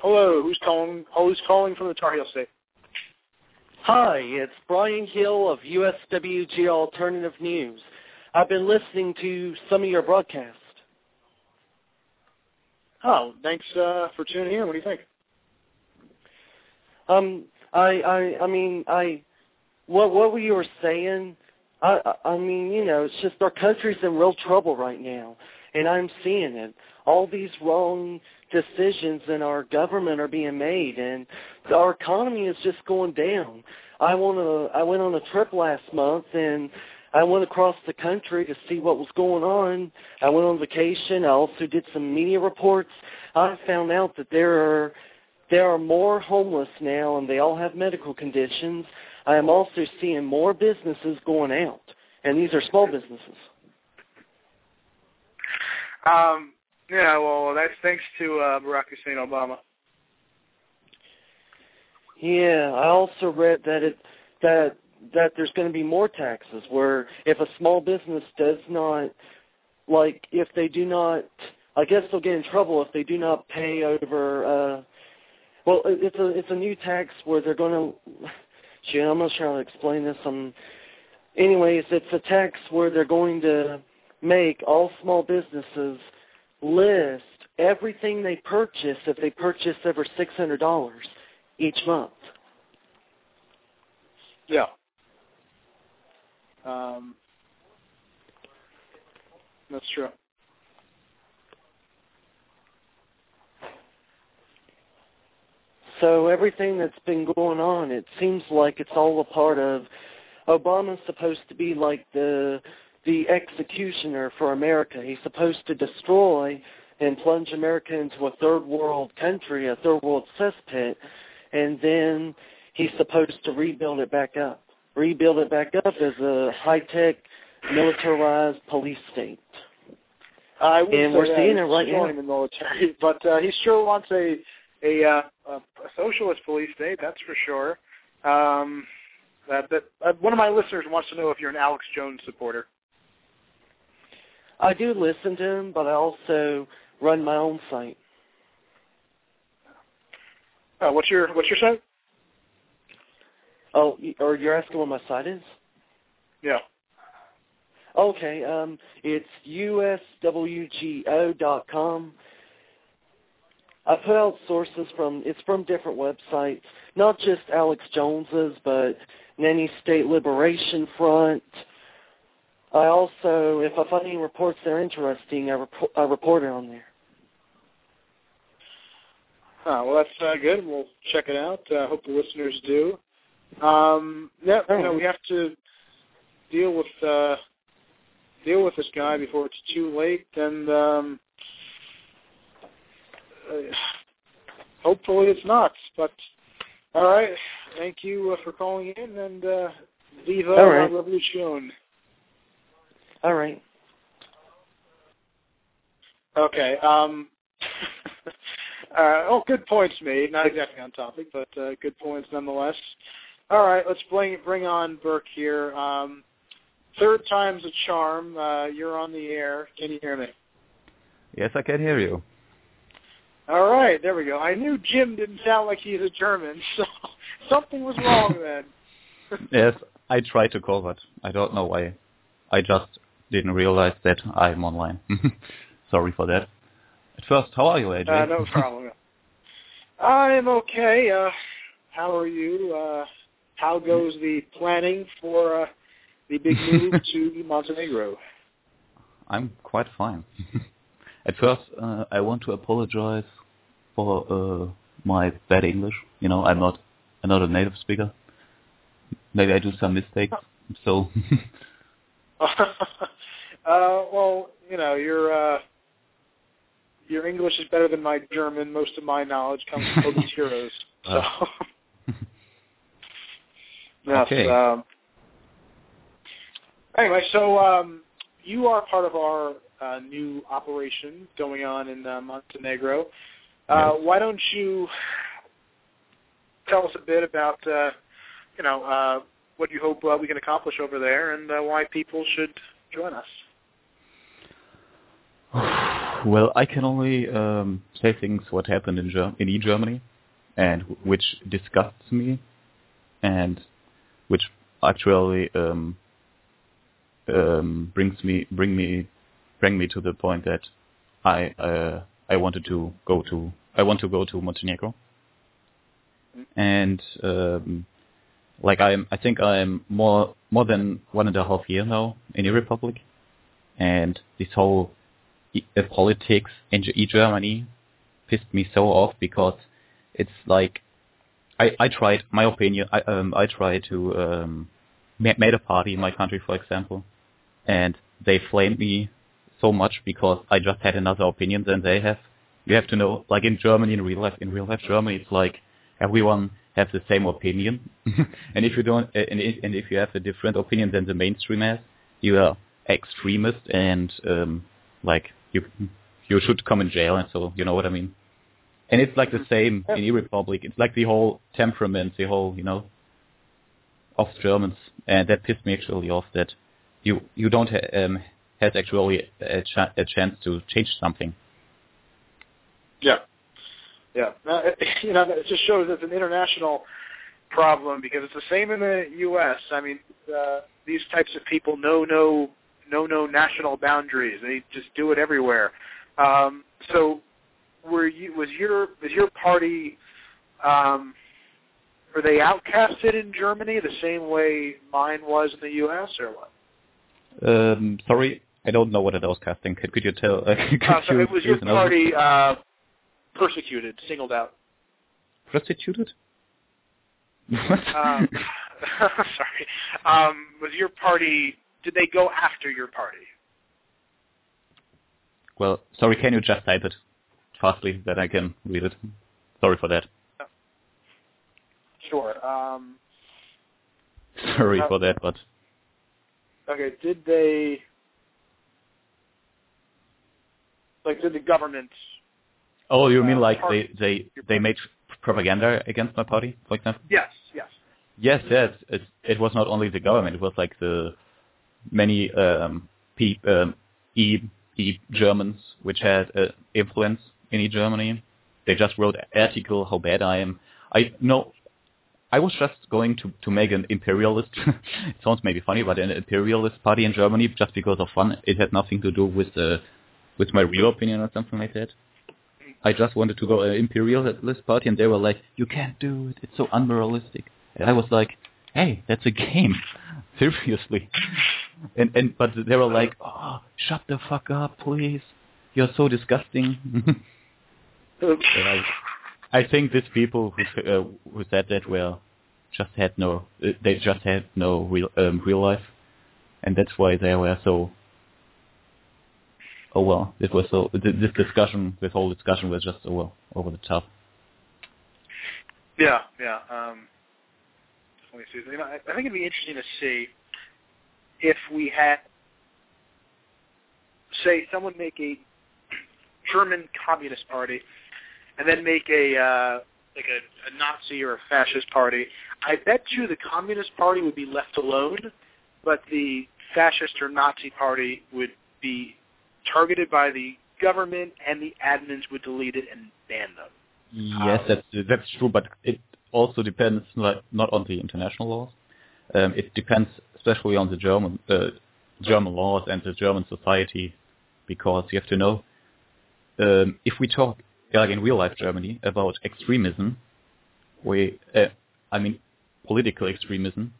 hello, who's calling? Who's calling from the Tar Heel State? Hi, it's Brian Hill of USWGO Alternative News. I've been listening to some of your broadcasts. Oh, thanks uh, for tuning in. What do you think? Um, I, I, I mean, I, what, what you were saying, I, I mean, you know, it's just our country's in real trouble right now, and I'm seeing it. All these wrong decisions in our government are being made, and our economy is just going down. I want to, I went on a trip last month, and I went across the country to see what was going on. I went on vacation. I also did some media reports. I found out that there are there are more homeless now, and they all have medical conditions. I am also seeing more businesses going out, and these are small businesses. Um, yeah, well, that's thanks to uh, Barack Hussein Obama. Yeah, I also read that it that that there's going to be more taxes where if a small business does not like if they do not I guess they'll get in trouble if they do not pay over uh well it's a it's a new tax where they're going to gee, I'm not sure how to explain this um anyways it's a tax where they're going to make all small businesses list everything they purchase if they purchase over six hundred dollars each month. Yeah. Um, that's true. So everything that's been going on, it seems like it's all a part of Obama's supposed to be like the the executioner for America. He's supposed to destroy and plunge America into a third world country, a third world cesspit, and then he's supposed to rebuild it back up. Rebuild it back up as a high-tech, militarized police state. I would And say we're seeing it right now. in the military, but uh, he sure wants a a, uh, a a socialist police state. That's for sure. Um, that, that uh, one of my listeners wants to know if you're an Alex Jones supporter. I do listen to him, but I also run my own site. Uh, what's your what's your site? Oh, or you're asking what my site is? Yeah. Okay, um, it's uswgo.com. I put out sources from it's from different websites, not just Alex Jones's, but Nanny State Liberation Front. I also, if I find any reports that are interesting, I, report, I report it on there. Oh, well, that's uh, good. We'll check it out. I uh, hope the listeners do. Um, yeah, you know, we have to deal with uh, deal with this guy before it's too late, and um, uh, hopefully it's not. But all right, thank you uh, for calling in, and uh, viva All right. la revolution. All right. Okay. Um, uh, oh, good points made. Not exactly on topic, but uh, good points nonetheless. All right, let's bring bring on Burke here. Um, third time's a charm. Uh, you're on the air. Can you hear me? Yes, I can hear you. All right, there we go. I knew Jim didn't sound like he's a German, so something was wrong then. Yes, I tried to call, but I don't know why. I just didn't realize that I'm online. Sorry for that. At first, how are you, AJ? Uh, no problem. I'm okay. Uh, how are you? Uh, how goes the planning for uh, the big move to Montenegro? I'm quite fine. At first, uh, I want to apologize for uh, my bad English. You know, I'm not, I'm not a native speaker. Maybe I do some mistakes. So, uh, well, you know, your uh, your English is better than my German. Most of my knowledge comes from Heroes. So, yes. Okay. Um, anyway, so um, you are part of our uh, new operation going on in uh, Montenegro. Uh. Why don't you tell us a bit about, uh, you know, uh, what you hope uh, we can accomplish over there, and uh, why people should join us? well, I can only um, say things what happened in Ger- in E Germany, and w- which disgusts me, and which actually um, um, brings me bring me bring me to the point that I uh, I wanted to go to I want to go to Montenegro, and um, like I'm I think I'm more more than one and a half year now in the Republic, and this whole e- uh, politics in Ge- Germany pissed me so off because it's like I I tried my opinion I um I tried to um ma- made a party in my country for example and they flamed me so much because I just had another opinion than they have You have to know, like in Germany, in real life, in real life Germany, it's like everyone has the same opinion, and if you don't, and if, and if you have a different opinion than the mainstream has, you are extremist, and um, like you you should come in jail, and so you know what I mean. And it's like the same in e-republik. It's like the whole temperament, the whole you know, of Germans, and that pissed me actually off. That you you don't ha- um, has actually a, ch- a chance to change something. Yeah, yeah. Now, it, you know, it just shows it's an international problem because it's the same in the U.S. I mean, uh, these types of people know no know no national boundaries. They just do it everywhere. Um, so, were you was your was your party? Um, were they outcasted in Germany the same way mine was in the U.S. or what? Um, sorry, I don't know what it was casting. Could, could you tell? Uh, could Uh, so you it was your party uh, persecuted, singled out. prostituted? What? Um, sorry. Um, was your party? Did they go after your party? well, sorry. Can you just type it fastly that I can read it? Sorry for that. Sure. Um, Sorry Uh, for that, but okay. Did they? Like, did the government? oh, you mean uh, like they they they made propaganda against my party, for example? Yes. Yes. Yes, yes. It, it was not only the government; it was like the many um, pe- um, e e Germans which had uh, influence in Germany. They just wrote an article how bad I am. I no, I was just going to to make an imperialist. it sounds maybe funny, but an imperialist party in Germany just because of fun. It had nothing to do with uh, with my real opinion or something like that. I just wanted to go an imperialist party, and they were like, "You can't do it. It's so unmoralistic." And I was like, "Hey, that's a game, seriously." And and but they were like, "Oh, shut the fuck up, please. You're so disgusting." And I, I think these people who uh, who said that were just had no uh, they just had no real um, real life, and that's why they were so. Oh well, it was so. This discussion, this whole discussion was just over over the top. Yeah. Yeah. Um. You know, I, I think it'd be interesting to see if we had, say, someone make a German Communist Party, and then make a uh, like a, a Nazi or a fascist party. I bet you the Communist Party would be left alone, but the fascist or Nazi party would be targeted by the government, and the admins would delete it and ban them. Yes, that's that's true, but it also depends like, not on the international laws. Um, it depends especially on the German uh, German laws and the German society, because you have to know um, if we talk like in real life Germany about extremism, we uh, I mean political extremism,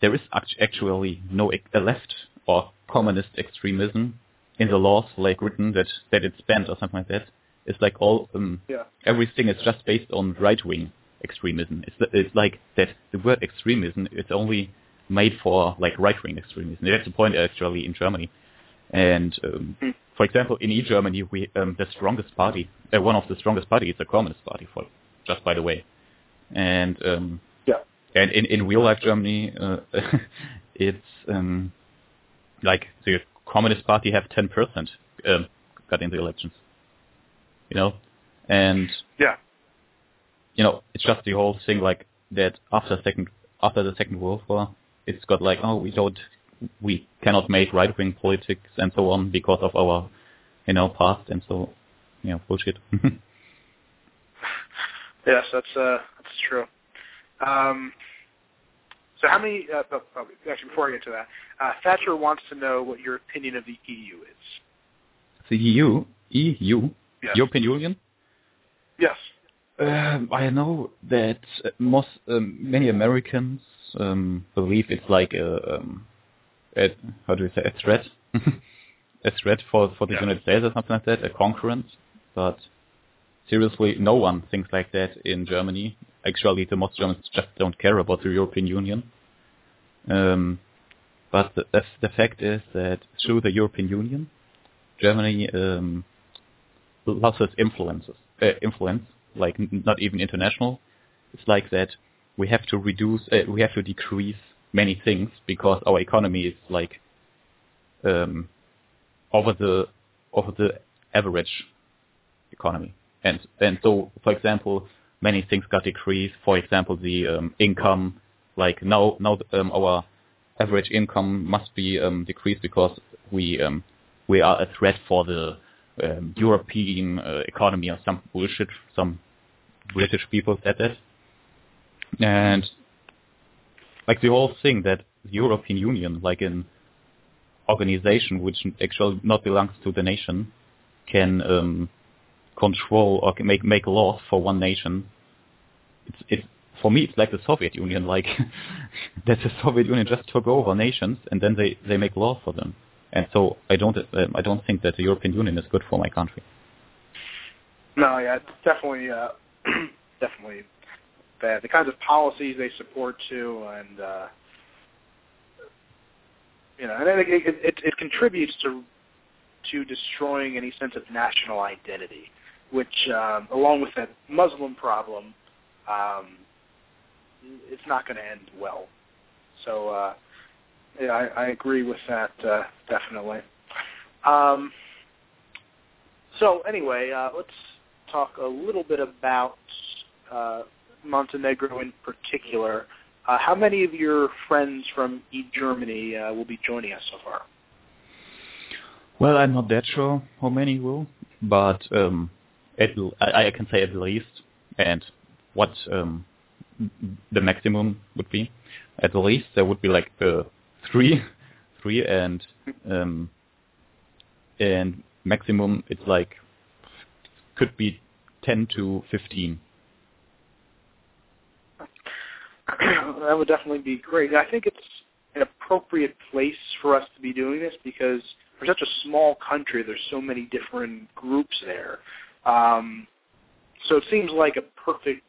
there is act- actually no left or communist extremism in the laws like written that that it's banned or something like that. It's like all um, Yeah. everything is just based on right wing extremism. It's it's like that the word extremism is only made for like right wing extremism. That's the point actually in Germany. And um, Hmm. For example, in E Germany, we um, the strongest party, uh, one of the strongest parties, is the Communist Party. For just by the way, and um, Yeah. and in in real life Germany, uh, it's um, like the Communist Party have ten percent um, got in the elections. You know, and Yeah. you know, it's just the whole thing like that after second after the Second World War, it's got like oh we don't we cannot make right wing politics and so on because of our you know past and so you know bullshit. Yes, that's uh, that's true. Um, so how many? Uh, oh, oh, actually, before I get to that, uh, Thatcher wants to know what your opinion of the EU is. the EU, EU, Yes. European Union. Yes. Um, I know that uh, most um, many Americans um, believe it's like a, um, a how do you say a threat, a threat for for the Yeah. United States or something like that, a concurrent. But seriously, no one thinks like that in Germany. Actually, the most Germans just don't care about the European Union. Um, but the, the, fact is that through the European Union, Germany um, losses influences uh, influence, like n- not even international. It's like that we have to reduce, uh, we have to decrease many things because our economy is like um, over the over the average economy, and and so for example, many things got decreased. For example, the um, income, like now now um, our average income must be um, decreased because we um, we are a threat for the um, European uh, economy or some bullshit. Some British people said that, and like the whole thing that the European Union, like an organization which actually not belongs to the nation, can um, control or can make make laws for one nation. It's it's for me it's like the Soviet Union, like that the Soviet Union just took over nations and then they they make laws for them. And so I don't um, I don't think that the European Union is good for my country. No, yeah, it's definitely, uh, definitely bad. The kinds of policies they support too, and uh, you know, and it, it, it contributes to to destroying any sense of national identity, which, um, along with that Muslim problem, um, it's not going to end well. So, uh, yeah, I, I agree with that uh, definitely. Um, so anyway, uh, let's talk a little bit about uh, Montenegro in particular. Uh, how many of your friends from East Germany uh, will be joining us so far? Well, I'm not that sure how many will, but um, I, I can say at least, and what um, the maximum would be. At least there would be like uh, three, three, and um, and maximum it's like could be ten to fifteen. that would definitely be great. I think it's an appropriate place for us to be doing this because for such a small country, there's so many different groups there. Um, so it seems like a perfect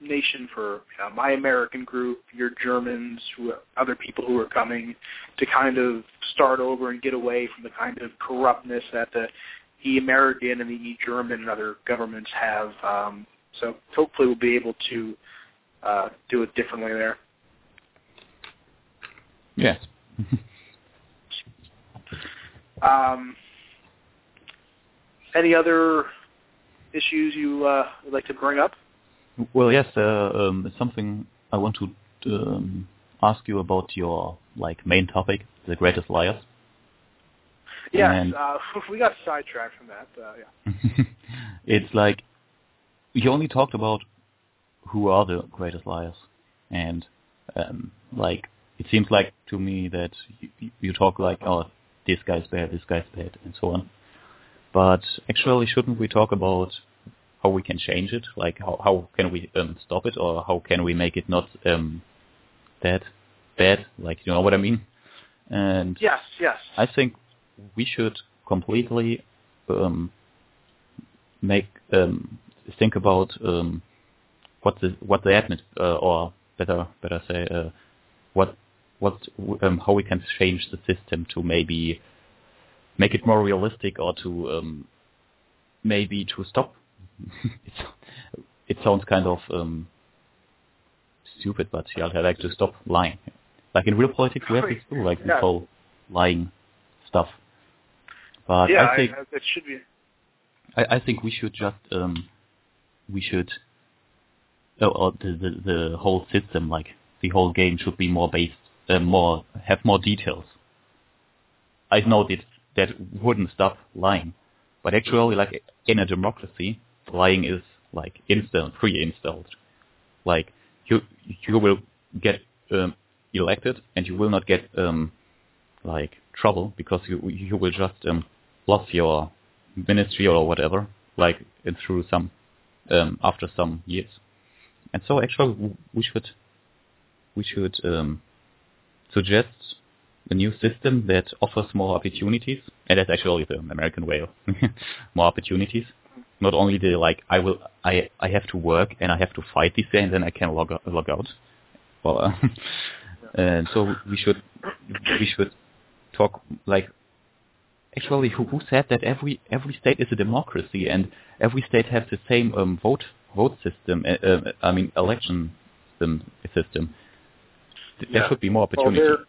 nation for you know, my American group, your Germans, who other people who are coming to kind of start over and get away from the kind of corruptness that the the American and the E German and other governments have. Um, so hopefully we'll be able to uh, do it differently there. Yes. um, any other issues you uh, would like to bring up? Well, yes, uh, um, something I want to um, ask you about your like main topic, the greatest liars. Yes, And- uh, we got sidetracked from that. Uh, yeah. it's like you only talked about who are the greatest liars, and um, like it seems like to me that you, you talk like, oh, this guy's bad, this guy's bad, and so on. But actually, shouldn't we talk about how we can change it? Like, how how can we um, stop it, or how can we make it not um, that bad? Like, you know what I mean? And Yes, yes. I think we should completely um, make um, think about um, what the what the admit uh, or better better say uh, what what um, how we can change the system to maybe make it more realistic or to um, maybe to stop. it's, it sounds kind of um, stupid, but yeah, I like to stop lying. Like in real politics, we have this too, like this whole lying stuff. But yeah, I think I, it should be. I, I think we should just um we should or the, the the whole system like the whole game should be more based uh, more have more details. I know that that wouldn't stop lying, but actually like in a democracy, lying is like installed pre-installed. Like you you will get um, elected and you will not get um like trouble because you you will just um lost your ministry or whatever, like uh, through some um, after some years. And so actually we should we should um, suggest a new system that offers more opportunities, and that's actually the American way of more opportunities. Not only the like I will I I have to work and I have to fight this day and then I can log out, log out. Well, uh, and so we should we should talk like actually who, who said that every every state is a democracy and every state has the same um, vote vote system. Uh, uh, I mean election system. system. There Yeah. should be more opportunity. Well,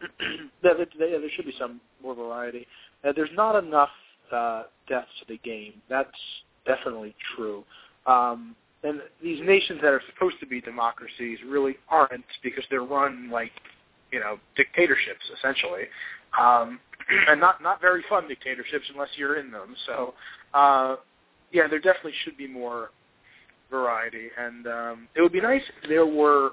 there, there, there, there should be some more variety. Uh, there's not enough uh, depth to the game. That's definitely true. Um, and these nations that are supposed to be democracies really aren't because they're run like, you know, dictatorships essentially, um, and not not very fun dictatorships unless you're in them. So, uh, yeah, there definitely should be more variety, and um, it would be nice if there were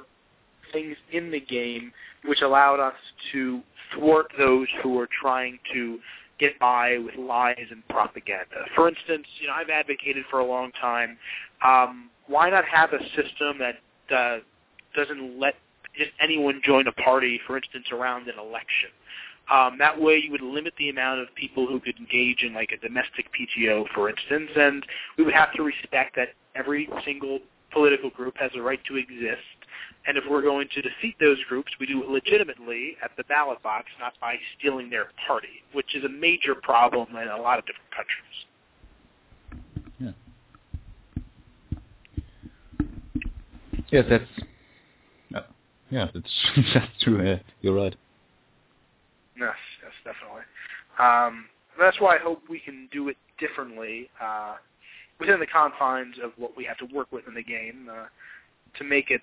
things in the game which allowed us to thwart those who are trying to get by with lies and propaganda. For instance, you know, I've advocated for a long time, um, why not have a system that uh, doesn't let just anyone join a party, for instance, around an election? Um, that way you would limit the amount of people who could engage in like a domestic PTO, for instance, and we would have to respect that every single political group has a right to exist. And if we're going to defeat those groups, we do it legitimately at the ballot box, not by stealing their party, which is a major problem in a lot of different countries. Yes, that's uh, yeah, that's that's true. Uh, you're right. Yes, yes, definitely. Um, that's why I hope we can do it differently uh, within the confines of what we have to work with in the game uh, to make it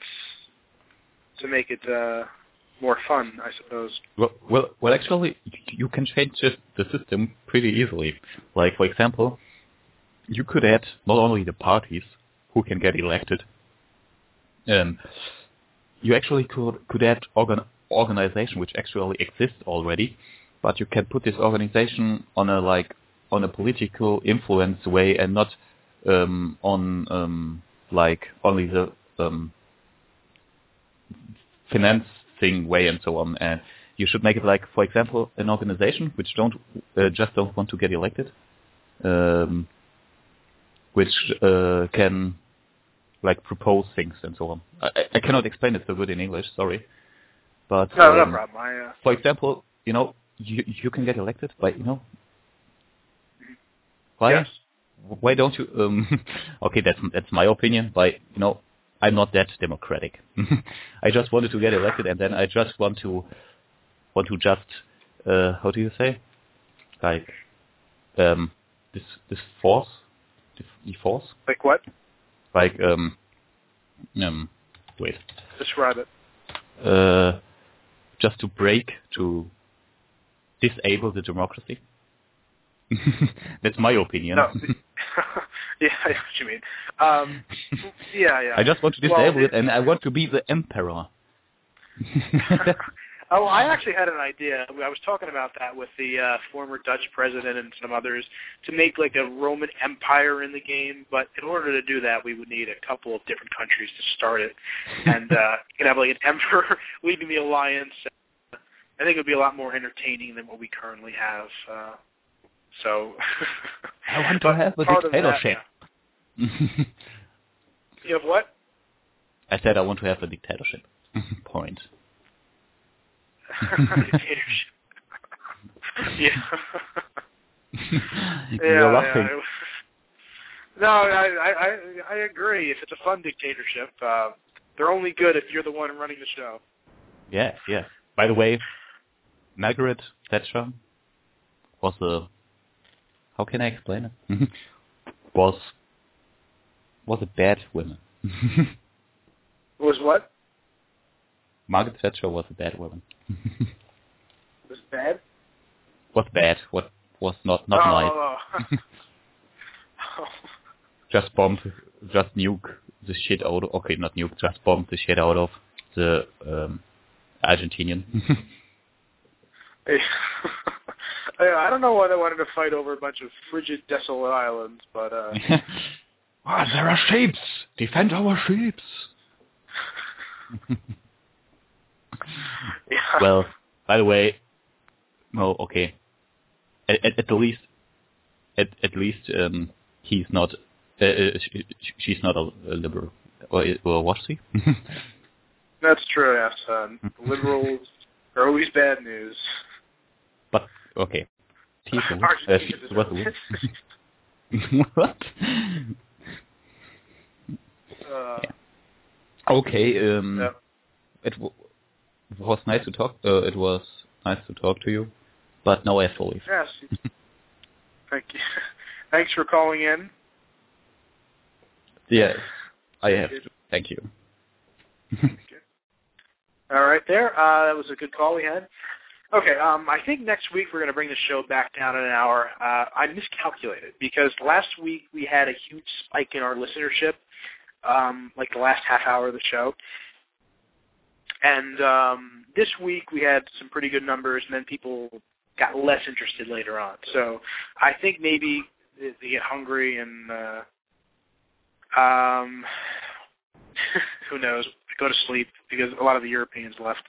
to make it uh, more fun, I suppose. Well, well, well, actually, you can change the system pretty easily. Like, for example, you could add not only the parties who can get elected. Um, you actually could could add organ organization which actually exists already, but you can put this organization on a like on a political influence way and not um, on um, like only the um, financing way and so on. And you should make it like, for example, an organization which don't uh, just don't want to get elected, um, which uh, can like propose things and so on. I, I cannot explain it so good in English. Sorry, but No, no um, problem. I, uh, for example, you know, you you can get elected by you know. Why? Yes. Why don't you? Um, okay, that's that's my opinion. But you know, I'm not that democratic. I just wanted to get elected, and then I just want to want to just uh, how do you say, like um, this this force, the, the force, like what? like um um wait Describe it. uh just to break to disable the democracy. That's my opinion. No. yeah, I know what you mean. Um, yeah, yeah. I just want to Well, disable it, and I want to be the emperor. oh, I actually had an idea. I was talking about that with the uh, former Dutch president and some others to make like a Roman Empire in the game. But in order to do that, we would need a couple of different countries to start it, and uh, you could have like an emperor leading the alliance. I think it would be a lot more entertaining than what we currently have. Uh, so I want to have a of that, dictatorship. You have what? I said I want to have a dictatorship. Point. Dictatorship. yeah. You're laughing. yeah. No, I, I I agree. If it's a fun dictatorship, uh, they're only good if you're the one running the show. Yeah, yeah. By the way, Margaret Thatcher was a how can I explain it? was was a bad woman. Was what? Margaret Thatcher was a bad woman. Was bad? was bad. What was not not oh, nice. oh, oh. Just bombed, just nuke the shit out. Of, okay, not nuke, just bombed the shit out of the um, Argentinian. I I don't know why they wanted to fight over a bunch of frigid, desolate islands, but uh ah, there are sheeps. Defend our sheeps. yeah. well, by the way, no, okay. At, at, at the least, at at least um, he's not. Uh, uh, she, she's not a, a liberal, or, or was she? that's true. Yes, um, liberals are always bad news. but okay, Argentina Uh, Tifo. what? Uh, Okay. Um, Yeah. It w- was nice to talk. Uh, it was nice to talk to you, but now I have to leave. yes. Thank you. Thanks for calling in. Yes, I have to. Thank you. All right, there. Uh, that was a good call we had. Okay, um, I think next week we're going to bring the show back down an hour. Uh, I miscalculated because last week we had a huge spike in our listenership, um, like the last half hour of the show. And um, this week we had some pretty good numbers, and then people got less interested later on. So I think maybe they get hungry and uh, um, who knows, go to sleep because a lot of the Europeans left.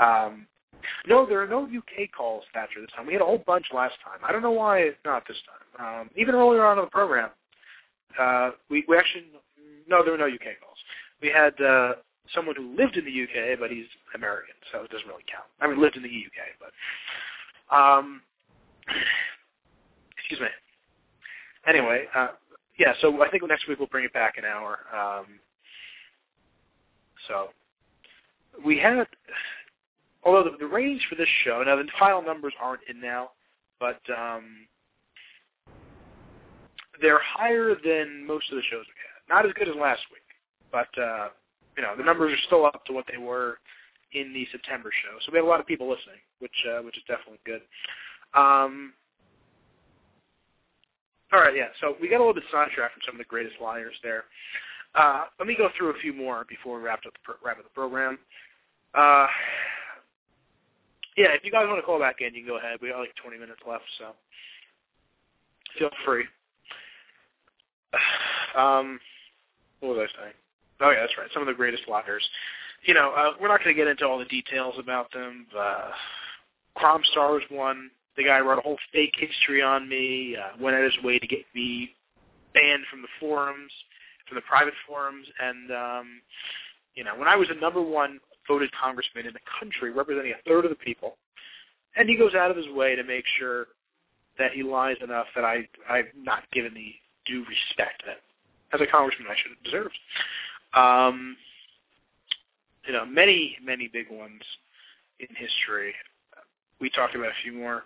Um, no, there are no UK calls, Thatcher, this time. We had a whole bunch last time. I don't know why it's not this time. Um, even earlier on in the program, uh, we, we actually, no, there were no UK calls. We had uh, someone who lived in the UK, but he's American, so it doesn't really count. I mean, lived in the UK, but, um, excuse me. Anyway, uh, yeah, so I think next week we'll bring it back an hour. Um, so we had, although the, the range for this show, now the final numbers aren't in now, but um, they're higher than most of the shows we had. Not as good as last week, but uh, you know the numbers are still up to what they were in the September show. So we have a lot of people listening, which uh, which is definitely good. Um, all right, yeah. So we got a little bit sidetracked from some of the greatest liars there. Uh, let me go through a few more before we wrap up the, wrap up the program. Uh, yeah, if you guys want to call back in, you can go ahead. We got like 20 minutes left, so feel free. Um, what was I saying? Oh yeah, that's right. Some of the greatest liars. You know, uh, we're not going to get into all the details about them. Uh, Crom Stars one. The guy wrote a whole fake history on me. Uh, went out his way to get me banned from the forums, from the private forums, and um, you know, when I was the number one voted congressman in the country, representing a third of the people, and he goes out of his way to make sure that he lies enough that I I've not given the due respect that as a congressman I should have deserved. Um, you know, many many big ones in history. We talked about a few more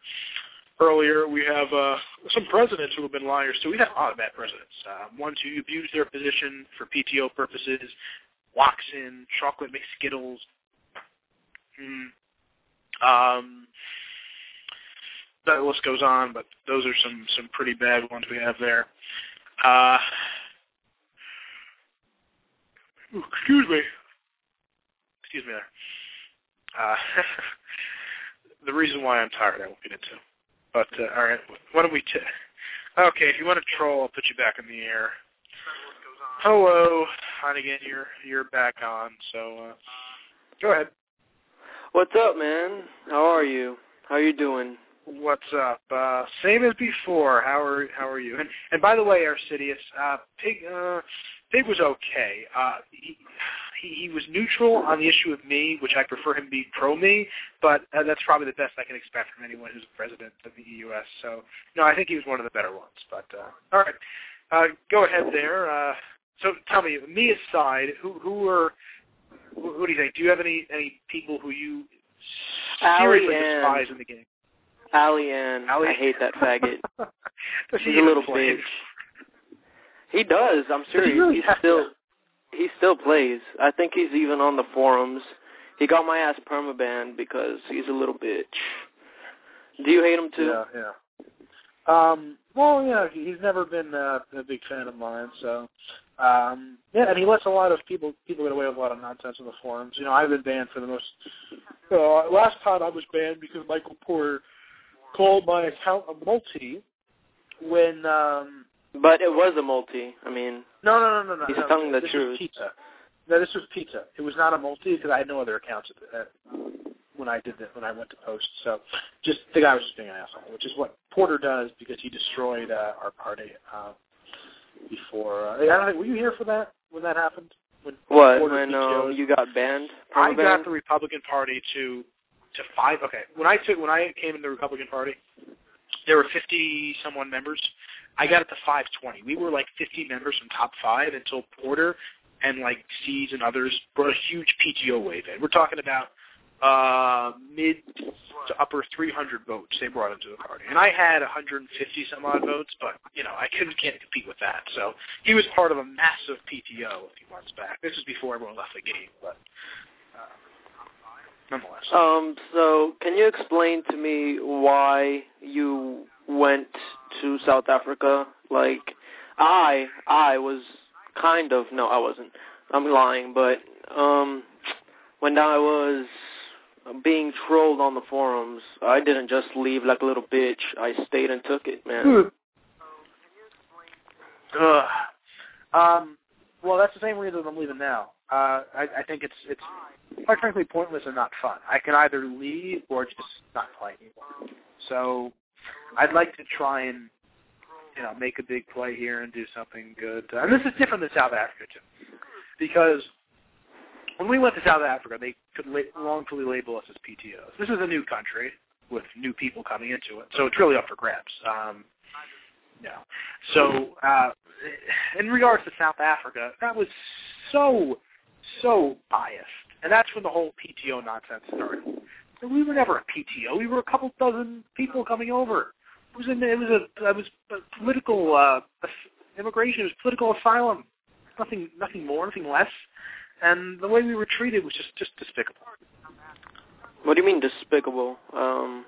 earlier. We have uh, some presidents who have been liars too. We've had a lot of bad presidents. Uh, ones who abuse their position for PTO purposes, Watson, chocolate McSkittles. Mm. Um, that list goes on, but those are some some pretty bad ones we have there. Uh, excuse me. Excuse me there. Uh, the reason why I'm tired, I won't get into. But uh, all right, why don't we? T- okay, if you want to troll, I'll put you back in the air. Hello, again, you're you're back on. So uh, go ahead. What's up, man? How are you? How you doing? What's up? Uh, same as before. How are how are you? And and by the way, Arsidious, uh, Pig uh, Pig was okay. Uh, he, he he was neutral on the issue of me, which I prefer him be pro me, but uh, that's probably the best I can expect from anyone who's president of the EUS. So no, I think he was one of the better ones. But uh, all right, uh, go ahead there. Uh, so tell me, me aside, who who are who, who do you think? Do you have any any people who you seriously Ann. despise in the game? Allie Ann. Ali- I hate that faggot. Does he He's a little bitch. He does. I'm serious. he really have still to? he still plays. I think he's even on the forums. He got my ass permabanned because he's a little bitch. Do you hate him too? Yeah, yeah. Um, well, yeah, he- he's never been uh, a big fan of mine, so um, yeah, and he lets a lot of people people get away with a lot of nonsense on the forums. You know, I've been banned for the most. Uh, last time I was banned because Michael Porter called my account a multi when. um But it was a multi. I mean, No, no, no, no, no. He's no, telling the this truth. Was pizza. No, this was pizza. It was not a multi because I had no other accounts at at, when I did that when I went to post. So, just the guy was just being an asshole, which is what Porter does because he destroyed uh, our party uh, before. Uh, I don't know. Were you here for that when that happened? When what Porter when um, you got banned? I got the Republican Party to to five. Okay, when I took when I came in the Republican Party, there were 50 someone members. I got it to 520. We were like 50 members from top five until Porter and like Seas and others brought a huge PTO wave in. We're talking about uh, mid to upper 300 votes they brought into the party. And I had 150 some odd votes, but, you know, I couldn't, can't compete with that. So he was part of a massive PTO a few months back. This was before everyone left the game, but uh, nonetheless. Um, so can you explain to me why you went to South Africa? Like, I, I was kind of, no, I wasn't. I'm lying, but, um, when I was being trolled on the forums, I didn't just leave like a little bitch. I stayed and took it, man. Ugh. Um, well, that's the same reason I'm leaving now. Uh, I, I think it's it's quite frankly pointless and not fun. I can either leave or just not play anymore. So I'd like to try and you know make a big play here and do something good. And this is different than South Africa too, because when we went to South Africa, they could la- wrongfully label us as PTOs. This is a new country with new people coming into it, so it's really up for grabs. Um, yeah. So uh, in regards to South Africa, that was so so biased, and that's when the whole PTO nonsense started. We were never a PTO. We were a couple dozen people coming over. It was a, it was a it was a political uh, immigration. It was political asylum. Nothing nothing more, nothing less. And the way we were treated was just just despicable. What do you mean despicable? Um,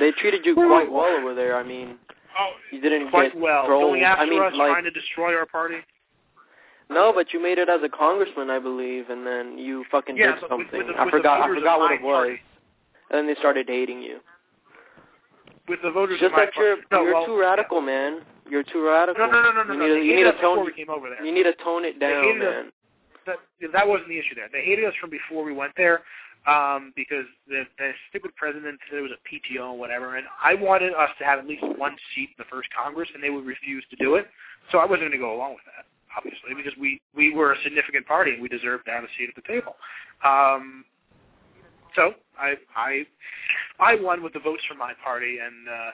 they treated you quite well over there. I mean, Oh, you didn't quite get well. trolled. Going after I mean, us, like, trying to destroy our party. no, but you made it as a congressman, I believe, and then you fucking Yeah, did but with- something. with the- I forgot. I forgot what it was. party. And then they started hating you. With the voters Just that you're. No, you're well, too radical, man. You're too radical. No, no, no, no, no. You no. need, to, you need to tone. before we came over there. You need to tone it down, hated us- man. That that wasn't the issue there. They hated us from before we went there um, because the, the stupid president said it was a PTO or whatever, and I wanted us to have at least one seat in the first Congress, and they would refuse to do it. So I wasn't going to go along with that, obviously, because we we were a significant party and we deserved to have a seat at the table. Um, so I I I won with the votes from my party, and uh,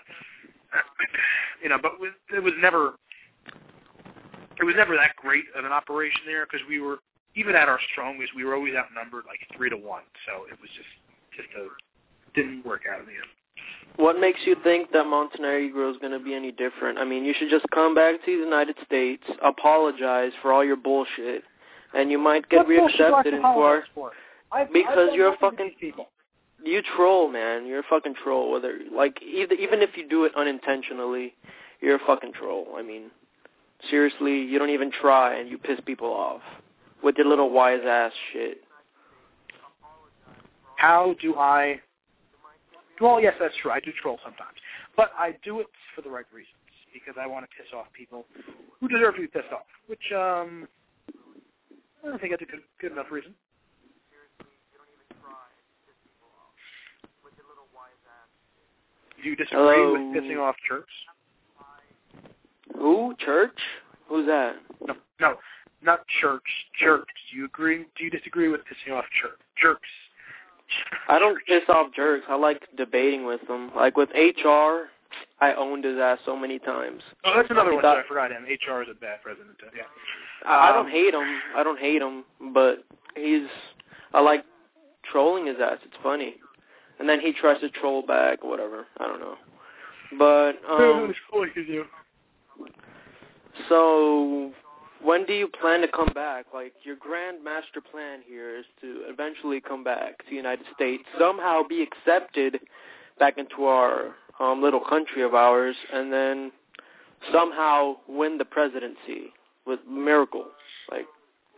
you know, but it was never it was never that great of an operation there because we were even at our strongest, we were always outnumbered like three to one. So it was just just a didn't work out in the end. What makes you think that Montenegro is going to be any different? I mean, you should just come back to the United States, apologize for all your bullshit, and you might get What bullshit do I have reaccepted to into our. apologize for? I've- Because I've you're a fucking- people. You troll, man. You're a fucking troll. Whether like either, even if you do it unintentionally, you're a fucking troll. I mean, seriously, you don't even try and you piss people off with your little wise ass shit. How do I? Well, yes, that's true. I do troll sometimes, but I do it for the right reasons because I want to piss off people who deserve to be pissed off. Which um, I don't think that's a good good enough reason. Do you disagree Hello? with pissing off church? Who? Church? Who's that? No, no, not church. Jerks. Do you agree? Do you disagree with pissing off jer- jerks? I don't piss off jerks. I like debating with them. Like with HR, I owned his ass so many times. Oh, that's another He one. thought- too. I forgot him. HR is a bad president. Yeah. I I Um, don't hate him. I don't hate him, but he's. I like trolling his ass. It's funny, and then he tries to troll back, whatever. I don't know, but um. Do. So, when do you plan to come back? Like your grand master plan here is to eventually come back to the United States, somehow be accepted back into our um, little country of ours, and then somehow win the presidency with miracle. Like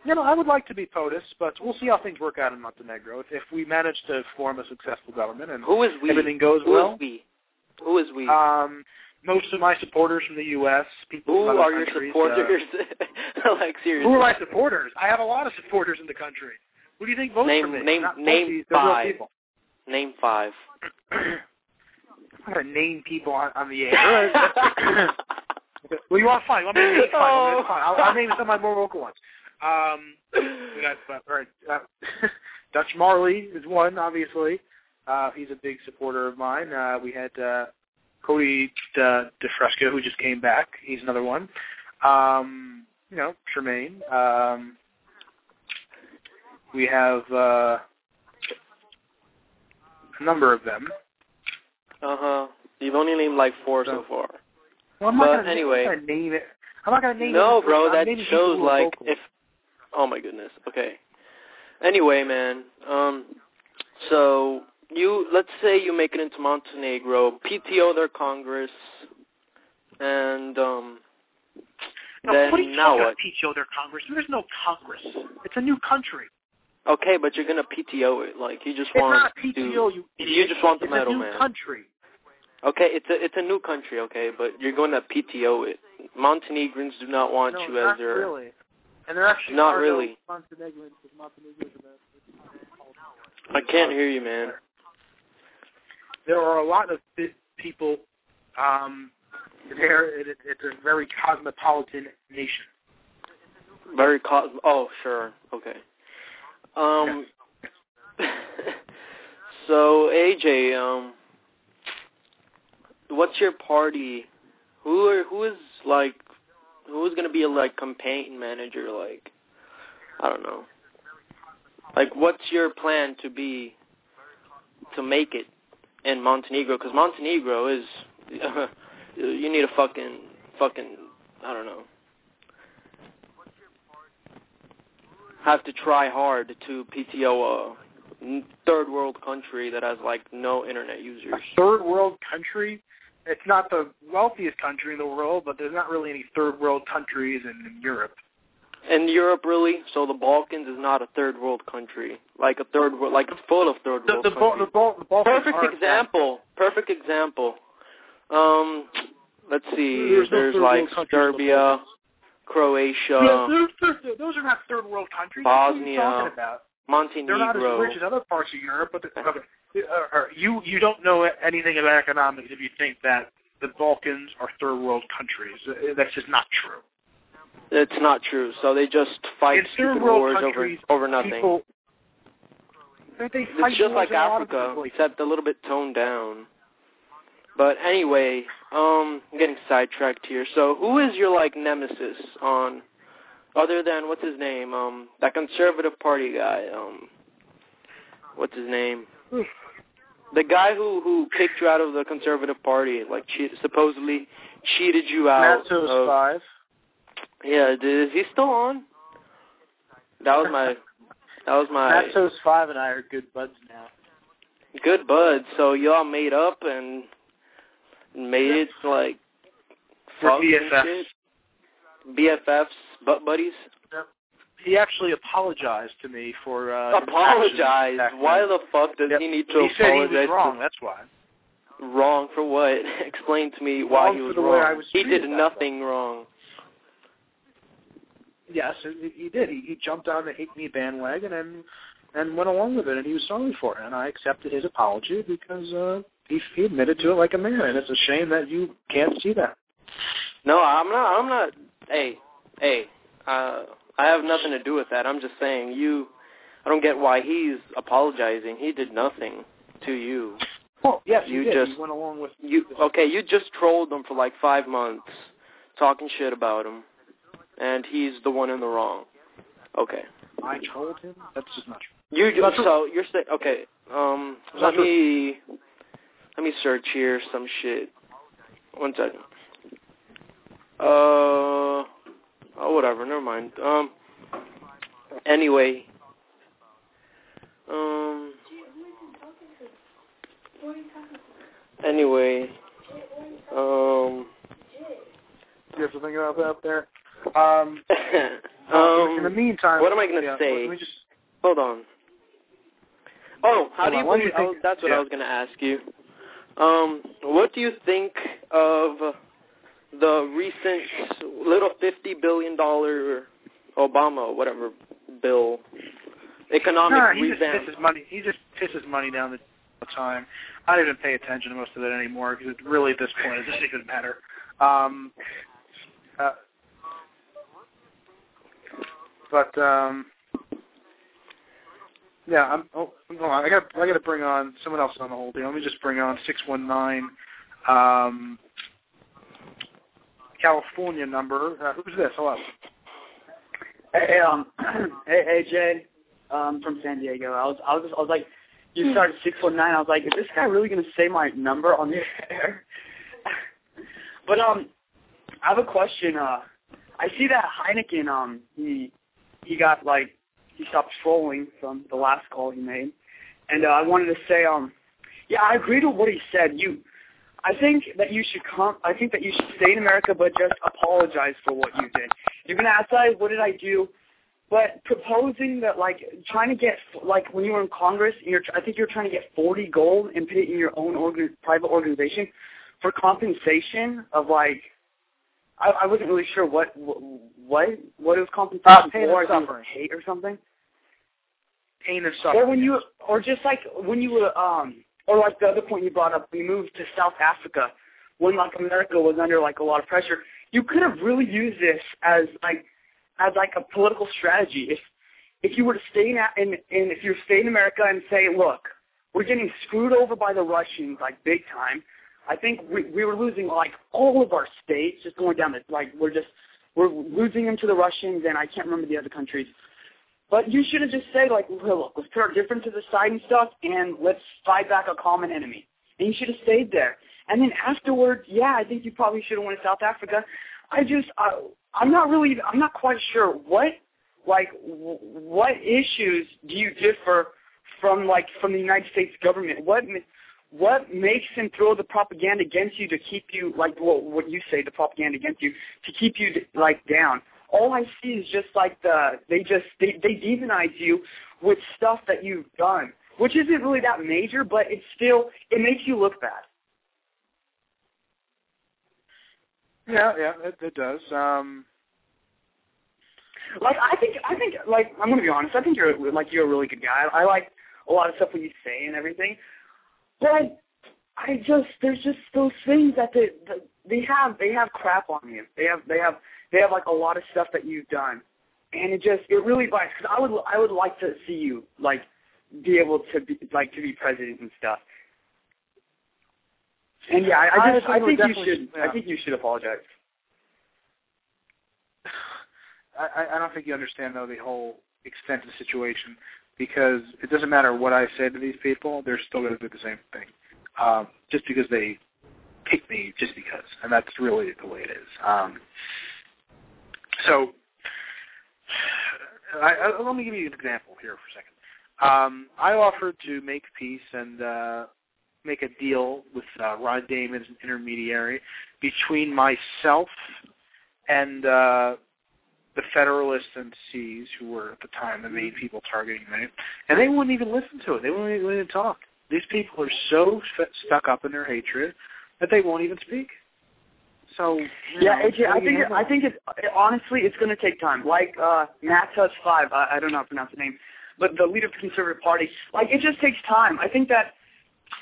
You know, I would like to be POTUS, but we'll see how things work out in Montenegro. If, if we manage to form a successful government and who is we? everything goes Who well, is we? Who is we? um, most of my supporters from the U.S., people Who are your supporters? like Uh, seriously. who are my supporters? I have a lot of supporters in the country. Who do you think votes Name- for me? name- Not name pussies, five. Name five. I'm to name people on, on the air. well, you want. You want me to name five? Oh. Fine. I'll, I'll name some of my more vocal ones. Um, we got uh, all right. Uh, Dutch Marley is one, obviously. Uh, he's a big supporter of mine. Uh, we had uh, Cody De, DeFresco, who just came back. He's another one. Um, you know, Tremaine. Um, we have uh, a number of them. Uh huh. You've only named like four so far. Well, I'm But not gonna, anyway. I'm not gonna name it. I'm not gonna name No, it. bro, I'm that shows like vocal. if. Oh my goodness. Okay. Anyway, man. Um. So you let's say you make it into Montenegro, PTO their Congress, and um. No, then what are you now what? PTO their Congress? There's no Congress. It's a new country. Okay, but you're gonna PTO it. Like you just It's want not to. PTO. You, you just want the it's medal, a new man. country. Okay, it's a it's a new country, okay, but you're going to PTO it. Montenegrins do not want no, you not as their. really. And they're actually Not really. Montenegrins a I can't hear you, man. There are a lot of people um, there. It, it, it's a very cosmopolitan nation. Very cos. Oh, sure. Okay. Um. so AJ, um, what's your party? Who are who is like who's gonna be a like campaign manager? Like, I don't know. Like, what's your plan to be to make it in Montenegro? Because Montenegro is you need a fucking fucking I don't know. have to try hard to PTO a third world country that has like no internet users. A third world country. It's not the wealthiest country in the world, but there's not really any third world countries in, in Europe. And Europe really, so the Balkans is not a third world country. Like a third world, like full of third world the, Bal- countries. the, Bal- the Balkans Perfect example. Perfect example. Um, let's see. There's There's, no like the Serbia. Croatia, yeah, those, those, those are not third world countries. What are you Bosnia, talking about? They're not as rich as other parts of Europe, but the, okay, uh, you you don't know anything about economics if you think that the Balkans are third world countries. That's just not true. It's not true. So they just fight In stupid wars over over nothing. People, they, they fight It's just wars like in a lot of Africa, except a little bit toned down. But anyway, um, I'm getting sidetracked here. So who is your like nemesis on, other than what's his name? Um, that conservative party guy. Um, what's his name? The guy who who kicked you out of the conservative party, like cheat, supposedly cheated you out. Matos of, five. Yeah, is he still on? That was my. That was my Matos five and I are good buds now. good buds. So y'all made up and made it like We're fuck and BFFs. shit? BFFs, butt buddies. He actually apologized to me for uh, his actions Apologize. Why the fuck does Yep. he need to he said he apologize? was to- wrong. That's why. Wrong for what? Explain to me why Wrong he for was the way wrong. I was he did back nothing wrong. Yes, he, he did. He, he jumped on the hate me bandwagon and and went along with it, and he was sorry for it. And I accepted his apology because uh, he, he admitted to it like a man. And it's a shame that you can't see that. No, I'm not. I'm not. Hey, hey. Uh, I have nothing to do with that. I'm just saying you. I don't get why he's apologizing. He did nothing to you. Well, yes, You he did. just- he went along with You okay? You just trolled him for like five months, talking shit about him, and he's the one in the wrong. Okay. I told him. That's just not true. You Not so you're saying okay? Um, It's let not true. me let me search here some shit. One second. Uh, oh whatever, never mind. Um, anyway, um, anyway, um, You have to think about that there. Um, um, in the meantime, what am I gonna yeah, say? Let me just, Hold on. Oh, how Hold do you on, what do believe? you think- oh, that's what yeah. I was going to ask you. Um, what do you think of the recent little fifty billion dollar Obama whatever bill economic nah, he just revamp? pisses money. He just pisses money down the time. I don't even pay attention to most of it anymore because it really at this point it doesn't even matter. Um, uh, but um, yeah, I'm. Oh, hold on. I got I got to bring on someone else on the whole thing. Let me just bring on six one nine. Um, California number. Uh, who's this? Hello. Hey, um, hey, hey, Jay, um, from San Diego. I was, I was, just, I was like, you started six one nine. I was like, is this guy really gonna say my number on the air? but um, I have a question. Uh, I see that Heineken, um, he he got like he stopped trolling from the last call he made, and uh, I wanted to say, um, yeah, I agree to what he said. You, I think that you should come. I think that you should stay in America, but just apologize for what you did. You're gonna ask, like, what did I do? But proposing that, like, trying to get, like, when you were in Congress, you're, I think you're trying to get 40 gold and put it in your own organ, private organization for compensation of, like, I, I wasn't really sure what, what, what it compensation Uh, pain for. I suffering. hate or something. Pain and suffering. Or when you, or just like when you were, um, or like the other point you brought up, we moved to South Africa when like America was under like a lot of pressure. You could have really used this as like, as like a political strategy. If if you were to stay in, in, in if you stay in America and say, look, we're getting screwed over by the Russians like big time. I think we we were losing like all of our states, just going down the like we're just we're losing them to the Russians, and I can't remember the other countries. But you should have just said like, well, look, let's put our differences aside and stuff, and let's fight back a common enemy. And you should have stayed there. And then afterwards, yeah, I think you probably should have went to South Africa. I just, I, I'm not really, I'm not quite sure what, like, w- what issues do you differ from like from the United States government? What, what makes them throw the propaganda against you to keep you like what, what you say, the propaganda against you to keep you like down? all I see is just like the they just they they demonize you with stuff that you've done, which isn't really that major, but it's still it makes you look bad. Yeah, yeah, it, it does. Um, Like I think I think like I'm gonna be honest, I think you're like you're a really good guy. I like a lot of stuff what you say and everything, but I just there's just those things that they they have they have crap on you. They have they have they have like a lot of stuff that you've done, and it just it really bites. Cause I would I would like to see you like be able to be like to be president and stuff. And yeah, I, I just I I think you should yeah. I think you should apologize. I, I don't think you understand though the whole extent of the situation because it doesn't matter what I say to these people, they're still going to do the same thing, um, just because they pick me, just because, and that's really the way it is. Um, so, I, I, let me give you an example here for a second. Um, I offered to make peace and uh, make a deal with uh, Ron Damon as an intermediary between myself and uh, the Federalists and Cs, who were at the time the main people targeting me, and they wouldn't even listen to it. They wouldn't even, talk. These people are so f- stuck up in their hatred that they won't even speak. So Yeah, know, AJ, I what do you think it. I think it's honestly it's going to take time. Like uh, Matt Tuss Five, I, I don't know how to pronounce the name, but the leader of the Conservative Party, like it just takes time. I think that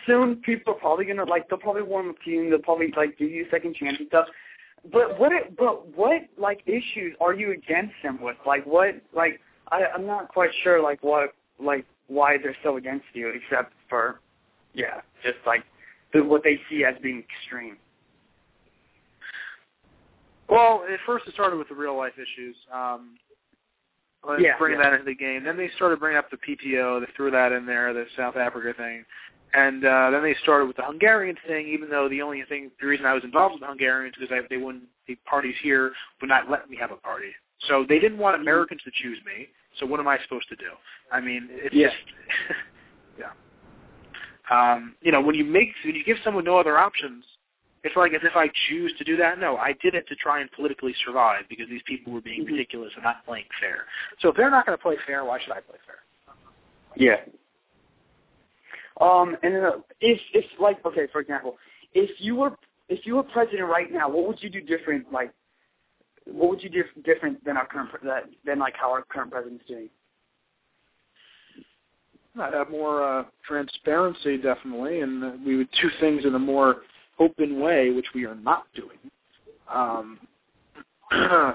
soon people are probably going to like they'll probably warm up to you and they'll probably like give you a second chance and stuff. But what it, but what like issues are you against them with? Like what like I I'm not quite sure like what like why they're so against you except for yeah just like the, what they see as being extreme. Well, at first it started with the real life issues. Um, Yeah, bring yeah. that into the game. Then they started bringing up the PTO. They threw that in there, the South Africa thing, and uh, then they started with the Hungarian thing. Even though the only thing, the reason I was involved with the Hungarians because I, they wouldn't, the parties here would not let me have a party. So they didn't want Americans to choose me. So what am I supposed to do? I mean, it's Yeah. just, yeah. Um, you know, when you make, when you give someone no other options, it's like as if I choose to do that. No, I did it to try and politically survive because these people were being Mhm. ridiculous and not playing fair. So if they're not going to play fair, why should I play fair? Yeah. Um, and uh, if if like okay, for example, if you were if you were president right now, what would you do different? Like, what would you do different than our current that than like how our current president's doing? I'd have more uh, transparency, definitely, and uh, we would do things in a more open way, which we are not doing. Um,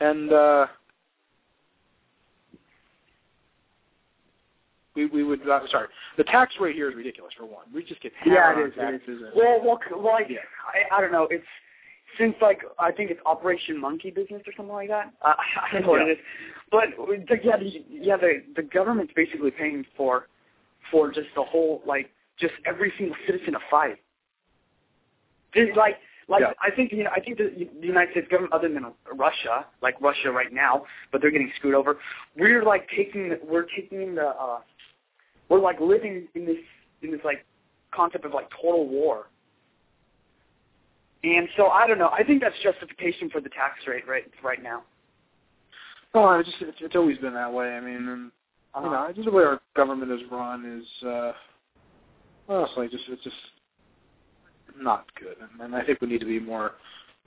and uh, We we would uh, sorry. The tax rate here is ridiculous for one. We just get Yeah, hammered it is, on it is. taxes. Well, well, like Yeah. I, I don't know. It's since like I think it's Operation Monkey Business or something like that. Uh, I don't know what it is, but the, yeah, the, yeah, the the government's basically paying for for just the whole like just every single citizen to fight. Just, like like Yeah. I think you know I think the, the United States government, other than Russia, like Russia right now, but they're getting screwed over. We're like taking we're taking the uh, we're like living in this in this like concept of like total war. And so I don't know. I think that's justification for the tax rate right right now. Oh, it's just it's, it's always been that way. I mean, and, you know, just the way our government is run is uh honestly just it's just not good. And, and I think we need to be more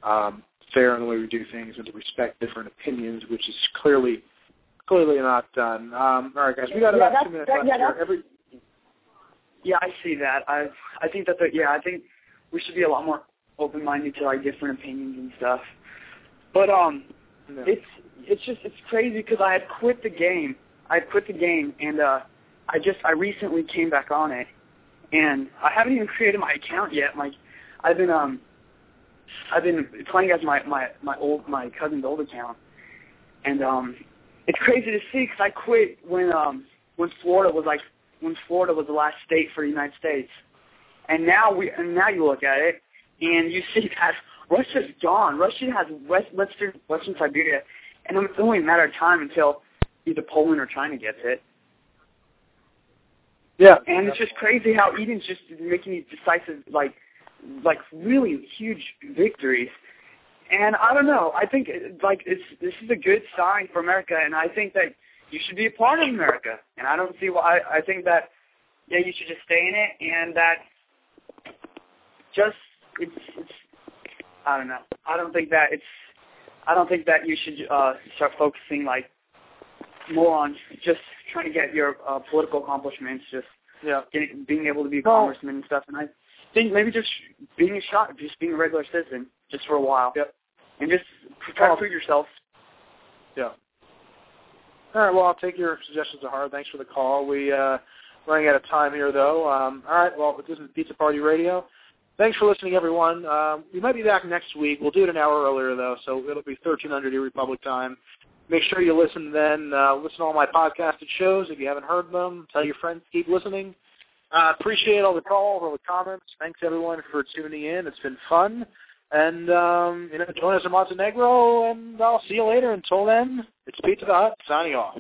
um fair in the way we do things and to respect different opinions, which is clearly clearly not done. Um all right guys, we got Yeah, about that's- two minutes that- left yeah, here. Every Yeah, I see that. I I think that the, yeah, I think we should be a lot more open minded to like different opinions and stuff. But um no. it's it's just it's crazy because I had quit the game. I had quit the game and uh I just I recently came back on it and I haven't even created my account yet. My I've been um I've been playing as my my my old my cousin's old account and um it's crazy to see because I quit when um when Florida was like when Florida was the last state for the United States and now we and now you look at it and you see that Russia's gone. Russia has West, Western Western Siberia, and it's only a matter of time until either Poland or China gets it. yeah. And it's just crazy how Eden's just making these decisive, like, like really huge victories. And I don't know. I think like it's this is a good sign for America, and I think that you should be a part of America. And I don't see why. I think that yeah, you should just stay in it, and that just it's it's I don't know. I don't think that it's I don't think that you should uh start focusing like more on just trying to get your uh, political accomplishments, just Yeah. getting, being able to be a No. congressman and stuff. And I think maybe just being a shot, just being a regular citizen, just for a while. Yep. And just try to prove yourself. Yeah. All right. Well, I'll take your suggestions to heart. Thanks for the call. We uh, running out of time here, though. Um, all right. Well, this is Pizza Party Radio. Thanks for listening, everyone. Um, we might be back next week. We'll do it an hour earlier, though, so it'll be 1300 E Republik time. Make sure you listen then. Uh, listen to all my podcasted shows if you haven't heard them. Tell your friends keep listening. Uh, appreciate all the calls, all the comments. Thanks, everyone, for tuning in. It's been fun. And, um, you know, join us in Montenegro, and I'll see you later. Until then, it's Pizza Hut signing off.